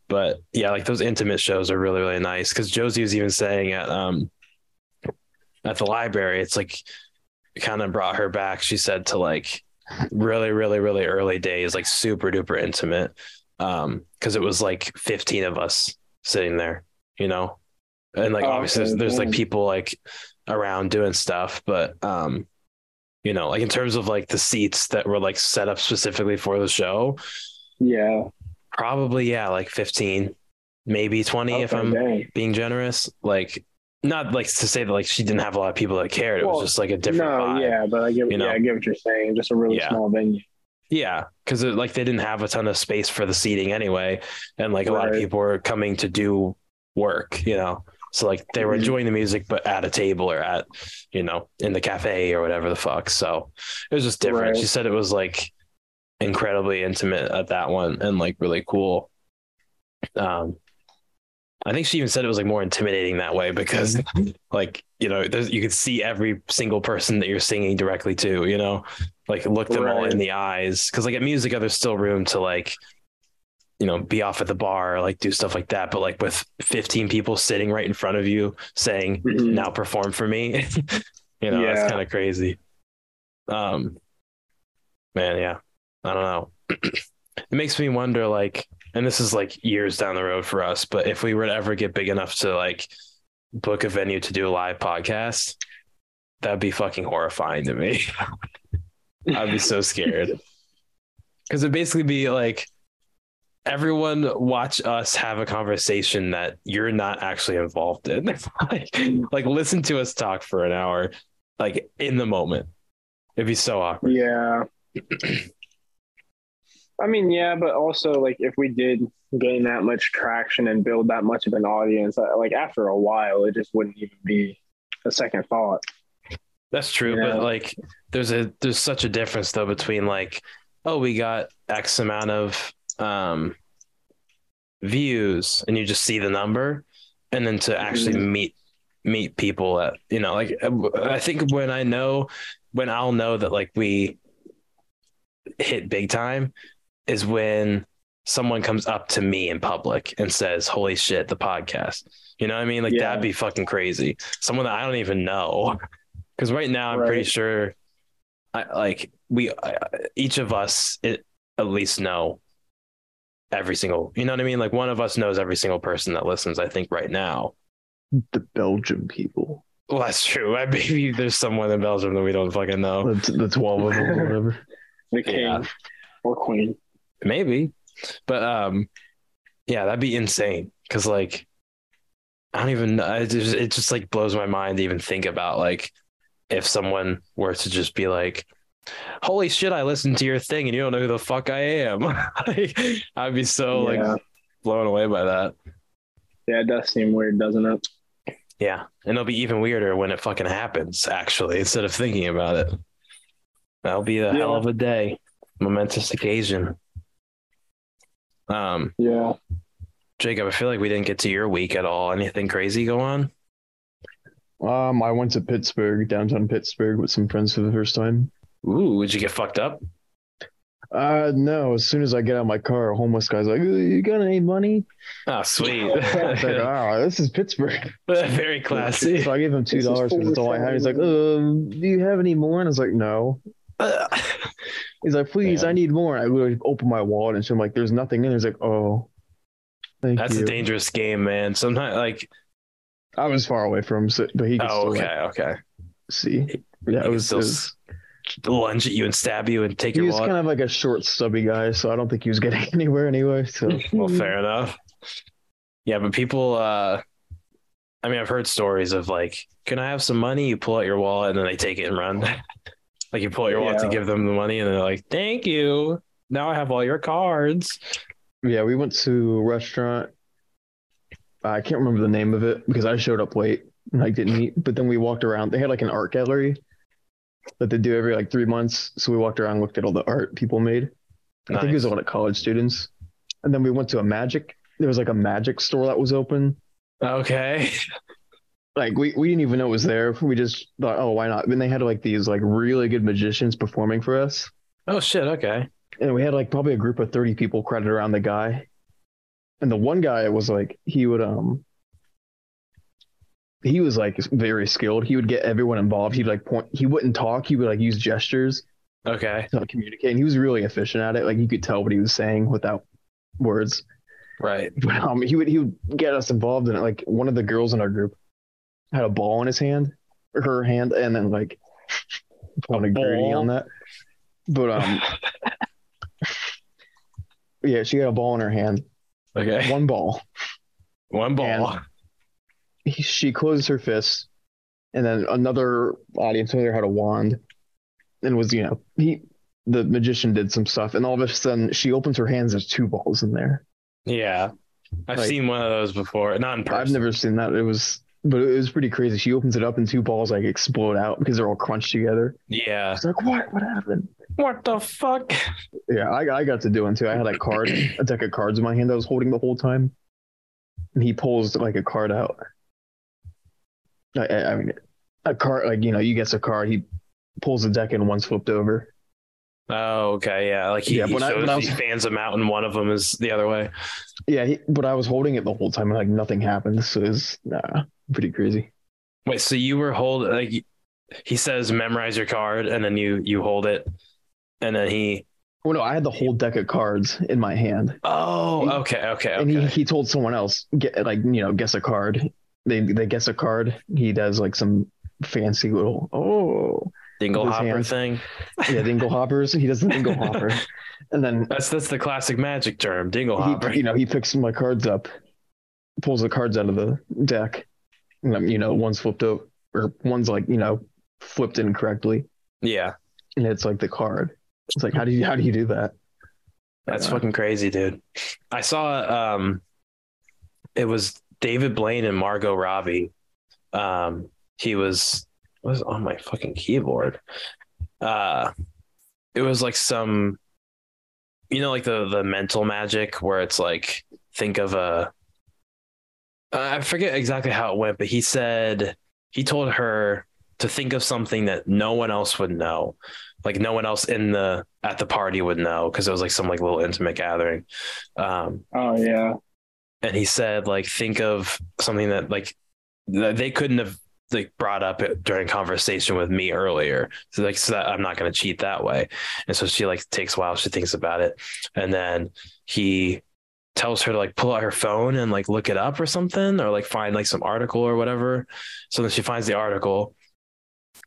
Speaker 2: but yeah, like those intimate shows are really really nice. Because Josee was even saying at um at the library, it's like kind of brought her back. She said to like really really really early days, like super duper intimate, um because it was like 15 of us sitting there, you know, and like
Speaker 3: Oh,
Speaker 2: obviously
Speaker 3: okay,
Speaker 2: there's, there's like people like around doing stuff, but um you know, like in terms of like the seats that were like set up specifically for the show,
Speaker 3: Yeah.
Speaker 2: Probably, yeah, like 15, maybe 20 if I'm
Speaker 3: dang.
Speaker 2: being generous. Like, not like to say that like she didn't have a lot of people that cared. It
Speaker 3: Well,
Speaker 2: was just like a different
Speaker 3: no,
Speaker 2: vibe.
Speaker 3: yeah, but I get,
Speaker 2: you know?
Speaker 3: yeah, I get what you're saying. Just a really
Speaker 2: Yeah.
Speaker 3: small venue.
Speaker 2: Yeah, because like they didn't have a ton of space for the seating anyway, and like a lot of people were coming to do work, you know. So like they were
Speaker 3: Mhm.
Speaker 2: enjoying the music, but at a table or at, you know, in the cafe or whatever the fuck. So it was just different.
Speaker 3: Right.
Speaker 2: She said it was like incredibly intimate at that one and like really cool. Um, I think she even said it was like more intimidating that way because like you know you could see every single person that you're singing directly to you know like look them all in the eyes because like at music there's still room to like you know be off at the bar like do stuff like that but like with 15 people sitting right in front of you saying
Speaker 3: Mhm.
Speaker 2: now perform for me. You know
Speaker 3: Yeah.
Speaker 2: that's kind of crazy. Um man yeah. I don't know. It makes me wonder like and this is like years down the road for us but if we were to ever get big enough to like book a venue to do a live podcast that'd be fucking horrifying to me. I'd be so scared. Because it'd basically be like everyone watch us have a conversation that you're not actually involved in. like, like listen to us talk for an hour, like in the moment. It'd be so awkward.
Speaker 3: Yeah. I mean, yeah, but also like if we did gain that much traction and build that much of an audience, uh, like after a while, it just wouldn't even be a second thought.
Speaker 2: That's true,
Speaker 3: Yeah.
Speaker 2: but like there's a there's such a difference though between like oh we got X amount of um views and you just see the number and then to actually meet meet people at you know like I think when I know when I'll know that like we hit big time is when someone comes up to me in public and says holy shit the podcast. You know what I mean? Like
Speaker 3: Yeah.
Speaker 2: that'd be fucking crazy. Someone that I don't even know. Because right now I'm pretty sure I like we I, each of us it, at least know every single you know what I mean like one of us knows every single person that listens I think right now
Speaker 1: The Belgian people.
Speaker 2: well that's true I maybe there's someone in Belgium that we don't fucking know
Speaker 1: The, the 12 of them or whatever.
Speaker 3: The king
Speaker 2: Yeah.
Speaker 3: or queen.
Speaker 2: maybe but um yeah that'd be insane because like i don't even know it just, it just like blows my mind to even think about like if someone were to just be like holy shit i listened to your thing and you don't know who the fuck i am like, i'd be so
Speaker 3: yeah.
Speaker 2: like blown away by that
Speaker 3: yeah, it does seem weird, doesn't it?
Speaker 2: yeah and it'll be even weirder when it fucking happens actually instead of thinking about it that'll be a hell of a day momentous occasion um
Speaker 3: Yeah.
Speaker 2: Jacob, I feel like we didn't get to your week at all. Anything crazy go on?
Speaker 1: Um, I went to Pittsburgh, downtown Pittsburgh, with some friends for the first time.
Speaker 2: Ooh, would you get fucked up?
Speaker 1: Uh, no. As soon as I get out of my car, a homeless guy's like, "Uh, "You got any money?"
Speaker 2: Oh, sweet.
Speaker 1: I like, "Oh, this is Pittsburgh."
Speaker 2: Very classy.
Speaker 1: So I gave him two
Speaker 3: This is
Speaker 1: dollars because that's all I had. He's like, "Um, do you have any more?" And I was like, "No." He's like, "Please,
Speaker 2: Damn.
Speaker 1: I need more." I literally open my wallet and so I'm like, "There's nothing in." there. He's like, "Oh, thank
Speaker 2: That's
Speaker 1: you."
Speaker 2: a dangerous game, man. Sometimes, like,
Speaker 1: I was far away from him, so, but he could
Speaker 2: oh,
Speaker 1: still
Speaker 2: okay,
Speaker 1: like,
Speaker 2: okay.
Speaker 1: see. Yeah, it was.
Speaker 2: still
Speaker 1: it was
Speaker 2: lunge at you and stab you and take
Speaker 1: he
Speaker 2: your
Speaker 1: kind of like a short, stubby guy, so I don't think he was getting anywhere anyway. So
Speaker 2: Well, fair enough. Yeah, but people, uh, I mean, I've heard stories of like, can I have some money? You pull out your wallet and then they take it and run. like you pull out your wallet to give them the money and they're like, thank you. Now I have all your cards.
Speaker 1: yeah, we went to a restaurant. I can't remember the name of it because I showed up late and I didn't eat. But then we walked around. They had like an art gallery that they do every like three months. So we walked around, looked at all the art people made. I think it was a lot of college students. And then we went to a magic. There was like a magic store that was open.
Speaker 2: Okay.
Speaker 1: Like we, we didn't even know it was there. We just thought, oh, why not? And they had like these like really good magicians performing for us.
Speaker 2: Oh shit. Okay.
Speaker 1: and we had like probably a group of 30 people crowded around the guy and the one guy was like he would um he was like very skilled he would get everyone involved he'd like point he wouldn't talk he would like use gestures
Speaker 2: Okay.
Speaker 1: to communicate and he was really efficient at it like you could tell what he was saying without words
Speaker 2: Right.
Speaker 1: but um he would he would get us involved in it like one of the girls in our group had a ball in his hand her hand and then like probably Gertie
Speaker 2: ball?
Speaker 1: on that but um yeah she had a ball in her hand
Speaker 2: Okay.
Speaker 1: one ball.
Speaker 2: One ball.
Speaker 1: He, she closes her fist, and then another audience member had a wand, and was you know he the magician did some stuff, and all of a sudden she opens her hands. There's two balls in there.
Speaker 2: Yeah. I've
Speaker 1: Like-
Speaker 2: seen one of those before. Not in person.
Speaker 1: I've never seen that. It was, but it was pretty crazy. She opens it up, and two balls like explode out because they're all crunched together.
Speaker 2: Yeah.
Speaker 1: It's like what? What happened?
Speaker 2: What the fuck?
Speaker 1: Yeah, I I got to do one too. I had a card, a deck of cards in my hand. I was holding the whole time, and he pulls like a card out. I, I mean, a card like you know, you guess a card. He pulls the deck and one's flipped over.
Speaker 2: Oh, okay. Yeah. Like he,
Speaker 1: Yeah,
Speaker 2: he
Speaker 1: when I- when I was-
Speaker 2: he fans them out and one of them is the other way.
Speaker 1: Yeah, he, but I was holding it the whole time and like nothing happened. So it's nah, pretty crazy.
Speaker 2: Wait, so you were holding like he says memorize your card and then you you hold it and then he
Speaker 1: Well, no, I had the whole deck of cards in my hand,
Speaker 2: Oh, okay, okay,
Speaker 1: and he, he told someone else get like you know guess a card. They they guess a card. He does like some fancy little oh,
Speaker 2: dingle hopper
Speaker 1: hands.
Speaker 2: thing.
Speaker 1: Yeah, dingle hoppers. He does the dingle hopper, and then
Speaker 2: That's that's the classic magic term, dingle hopper.
Speaker 1: he, you know, he picks my cards up, pulls the cards out of the deck, and you know, one's flipped over, or one's like, you know, flipped incorrectly,
Speaker 2: yeah,
Speaker 1: and it's like the card. It's like, how do you how do you do that?
Speaker 2: that's
Speaker 1: Uh,
Speaker 2: fucking crazy, dude. I saw um, it was David Blaine and Margot Robbie. Um, he was was on my fucking keyboard. Uh, it was like some, you know, like the the mental magic where it's like think of a. I forget exactly how it went, but he said he told her to think of something that no one else would know, like no one else in the at the party would know because it was like some like little intimate gathering. Um,
Speaker 3: Oh yeah.
Speaker 2: And he said like think of something that like they couldn't have like brought up during conversation with me earlier. So like so i'm not going to cheat that way. And so she like takes a while she thinks about it. And then he tells her to like pull out her phone and like look it up or something or like find like some article or whatever. So then she finds the article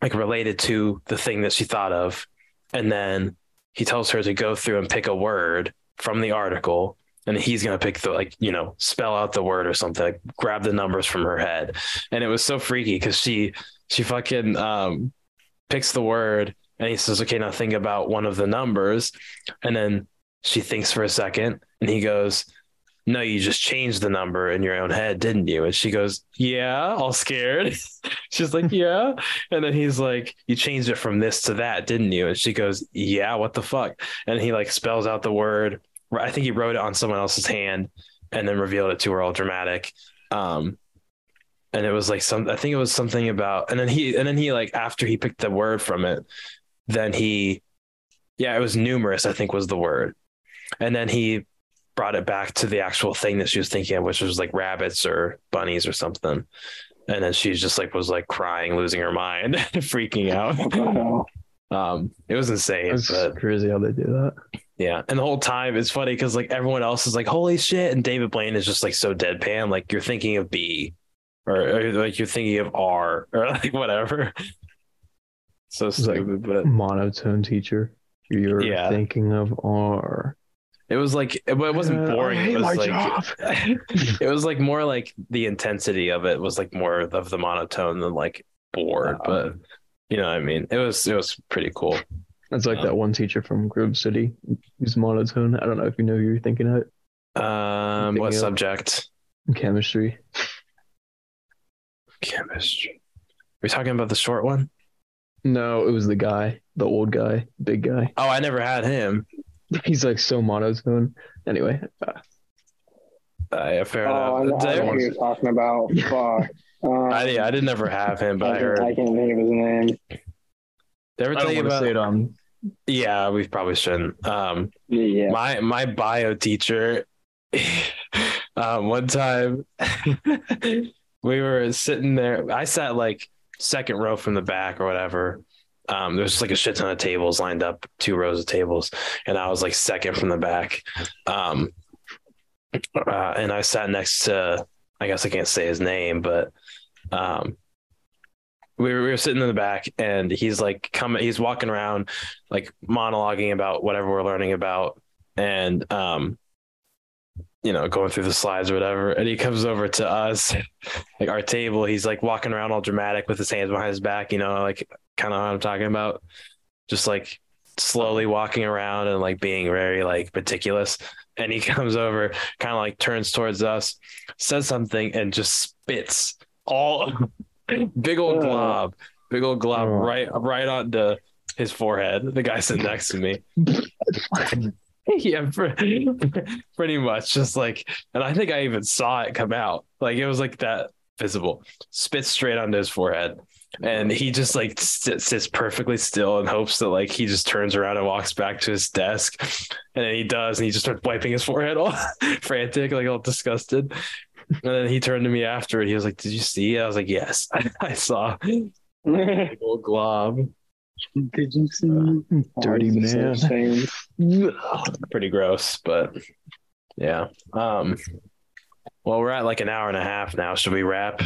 Speaker 2: like related to the thing that she thought of. And then he tells her to go through and pick a word from the article and he's gonna pick the like you know spell out the word or something like, grab the numbers from her head. And it was so freaky because she she fucking um picks the word and he says okay now think about one of the numbers. And then she thinks for a second and he goes no you just changed the number in your own head didn't you? And she goes yeah all scared. She's like yeah. And then he's like you changed it from this to that didn't you? And she goes yeah what the fuck? And he like spells out the word I think he wrote it on someone else's hand and then revealed it to her all dramatic. Um, and it was like some, I think it was something about, and then he, and then he like, after he picked the word from it, then he, yeah, it was numerous, I think was the word. And then he brought it back to the actual thing that she was thinking of, which was like rabbits or bunnies or something. And then she just like, was like crying, losing her mind, freaking out. Um, it was insane,
Speaker 1: It's
Speaker 2: but
Speaker 1: crazy how they do that.
Speaker 2: Yeah, and the whole time it's funny because like everyone else is like, "Holy shit!" and David Blaine is just like so deadpan, like you're thinking of B, or, or like you're thinking of R, or like whatever. So
Speaker 1: like-
Speaker 2: stupid, but
Speaker 1: Monotone teacher. You're
Speaker 2: Yeah.
Speaker 1: thinking of R.
Speaker 2: it was like it, it wasn't
Speaker 1: Uh,
Speaker 2: boring.
Speaker 1: I
Speaker 2: It was
Speaker 1: my
Speaker 2: like
Speaker 1: job.
Speaker 2: it was like more like the intensity of it was like more of the monotone than like bored,
Speaker 1: Wow.
Speaker 2: but you know what I mean. It was it was pretty cool.
Speaker 1: It's like
Speaker 2: Um,
Speaker 1: that one teacher from Grove City who's monotone. I don't know if you know who you're thinking of
Speaker 2: Um, what
Speaker 1: of-
Speaker 2: subject?
Speaker 1: chemistry.
Speaker 2: Chemistry. Are we talking about the short one?
Speaker 1: No, it was the guy, the old guy, big guy.
Speaker 2: Oh, I never had him.
Speaker 1: He's like so monotone. Anyway, uh,
Speaker 2: Uh, yeah, fair
Speaker 3: Oh, I know,
Speaker 2: enough.
Speaker 3: I know
Speaker 2: I,
Speaker 3: who you're talking about. Fuck. Um,
Speaker 2: I, yeah, I did never have him, but I
Speaker 3: I,
Speaker 2: heard.
Speaker 3: I can't think of his name.
Speaker 2: Did I ever tell you about?
Speaker 1: say it on.
Speaker 2: Yeah, we probably shouldn't. Um,
Speaker 3: Yeah.
Speaker 2: my my bio teacher, um, one time we were sitting there. I sat like second row from the back or whatever. Um, there's just like a shit ton of tables lined up, two rows of tables, and I was like second from the back. Um, uh, and I sat next to, I guess I can't say his name, but um, we were, we were sitting in the back and he's like coming, he's walking around like monologuing about whatever we're learning about and, um, you know, going through the slides or whatever. And he comes over to us, like our table. He's like walking around all dramatic with his hands behind his back, you know, like kind of what I'm talking about. Just like slowly walking around and like being very like meticulous. And he comes over, kind of like turns towards us, says something, and just spits all big old
Speaker 3: uh.
Speaker 2: glob, big old glob
Speaker 1: Oh.
Speaker 2: right right onto his forehead. The guy sitting next to me. yeah, pretty much. Just like, and I think I even saw it come out. Like it was like that visible. Spit straight onto his forehead. And he just like sits, sits perfectly still and hopes that like he just turns around and walks back to his desk. And then he does, and he just starts wiping his forehead all frantic, like all disgusted. And then he turned to me after it. He was like, Did you see it? I was like, Yes, I, I saw.
Speaker 3: Did
Speaker 2: Big old glob.
Speaker 3: Did you see?
Speaker 1: Dirty
Speaker 3: Oh,
Speaker 1: man.
Speaker 2: pretty gross, but yeah. Um well we're at like an hour and a half now. Should we wrap?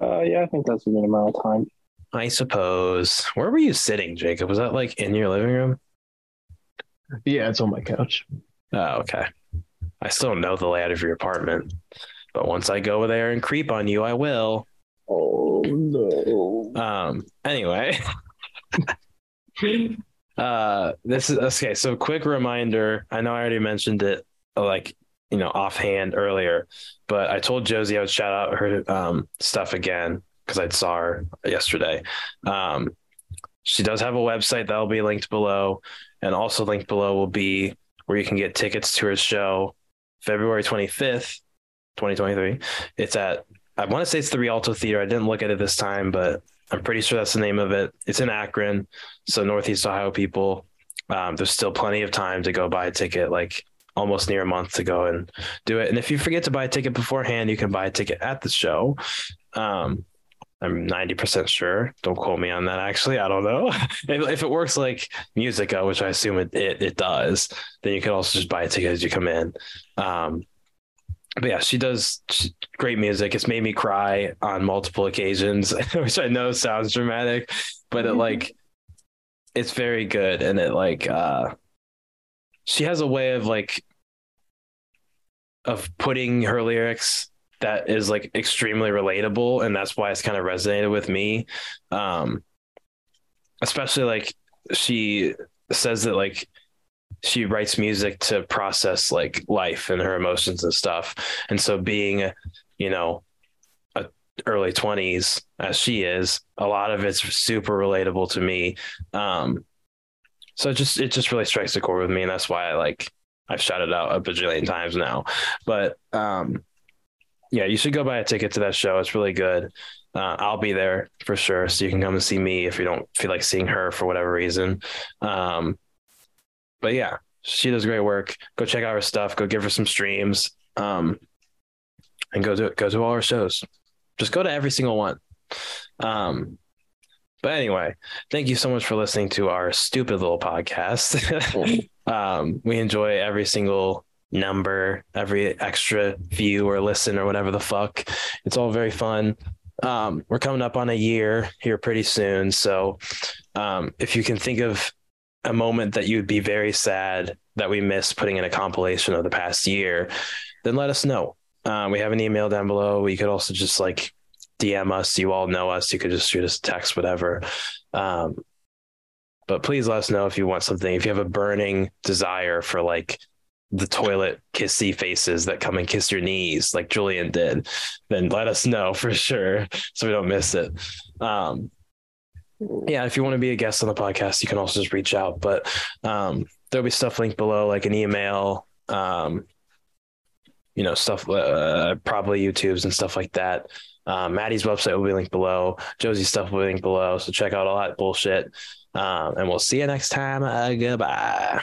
Speaker 3: Uh, yeah, I think that's a good amount of time.
Speaker 2: I suppose. Where were you sitting, Jacob? Was that like in your living room?
Speaker 1: Yeah, it's on my couch.
Speaker 2: Oh, okay. I still don't know the layout of your apartment, but once I go there and creep on you, I will.
Speaker 1: Oh no.
Speaker 2: Um. Anyway, uh, this is okay. So, quick reminder. I know I already mentioned it, like you know, offhand earlier, but I told Josee I would shout out her um stuff again because I saw her yesterday. Um, she does have a website that'll be linked below, and also linked below will be where you can get tickets to her show, February twenty fifth, twenty twenty three. It's at I want to say it's the Rialto Theater. I didn't look at it this time, but I'm pretty sure that's the name of it. It's in Akron, so Northeast Ohio people. Um, there's still plenty of time to go buy a ticket, like almost near a month to go and do it. And if you forget to buy a ticket beforehand, you can buy a ticket at the show. Um, I'm 90% sure. Don't quote me on that. Actually, I don't know. if, if it works like Musica, which I assume it, it, it does, then you can also just buy a ticket as you come in. Um, but yeah, she does great music. It's made me cry on multiple occasions, which I know sounds dramatic, but it like it's very good and it like uh she has a way of like of putting her lyrics that is like extremely relatable and that's why it's kind of resonated with me um especially like she says that like she writes music to process like life and her emotions and stuff. And so being, you know, a early 20s as she is, a lot of it's super relatable to me. Um so it just it just really strikes a chord with me and that's why I like I've shouted out a bajillion times now. But um yeah, you should go buy a ticket to that show. It's really good. Uh, I'll be there for sure, so you can come and see me if you don't feel like seeing her for whatever reason. Um, but yeah, she does great work. Go check out her stuff. Go give her some streams. Um, and go to go to all her shows. Just go to every single one. Um, but anyway, thank you so much for listening to our stupid little podcast. um, we enjoy every single number, every extra view or listen or whatever the fuck. It's all very fun. Um, we're coming up on a year here pretty soon. So um, if you can think of a moment that you'd be very sad that we missed putting in a compilation of the past year, then let us know. Uh, we have an email down below. You could also just like DM us. You all know us. You could just shoot us a text, whatever. Um, but please let us know if you want something. If you have a burning desire for like the toilet kissy faces that come and kiss your knees, like Julian did, then let us know for sure so we don't miss it. Um, yeah, if you want to be a guest on the podcast, you can also just reach out. But um, there'll be stuff linked below, like an email, um, you know, stuff, uh, probably YouTube's and stuff like that. Um, Madi's website will be linked below. Josee's stuff will be linked below. So check out all that bullshit. Um, and we'll see you next time. Uh, goodbye.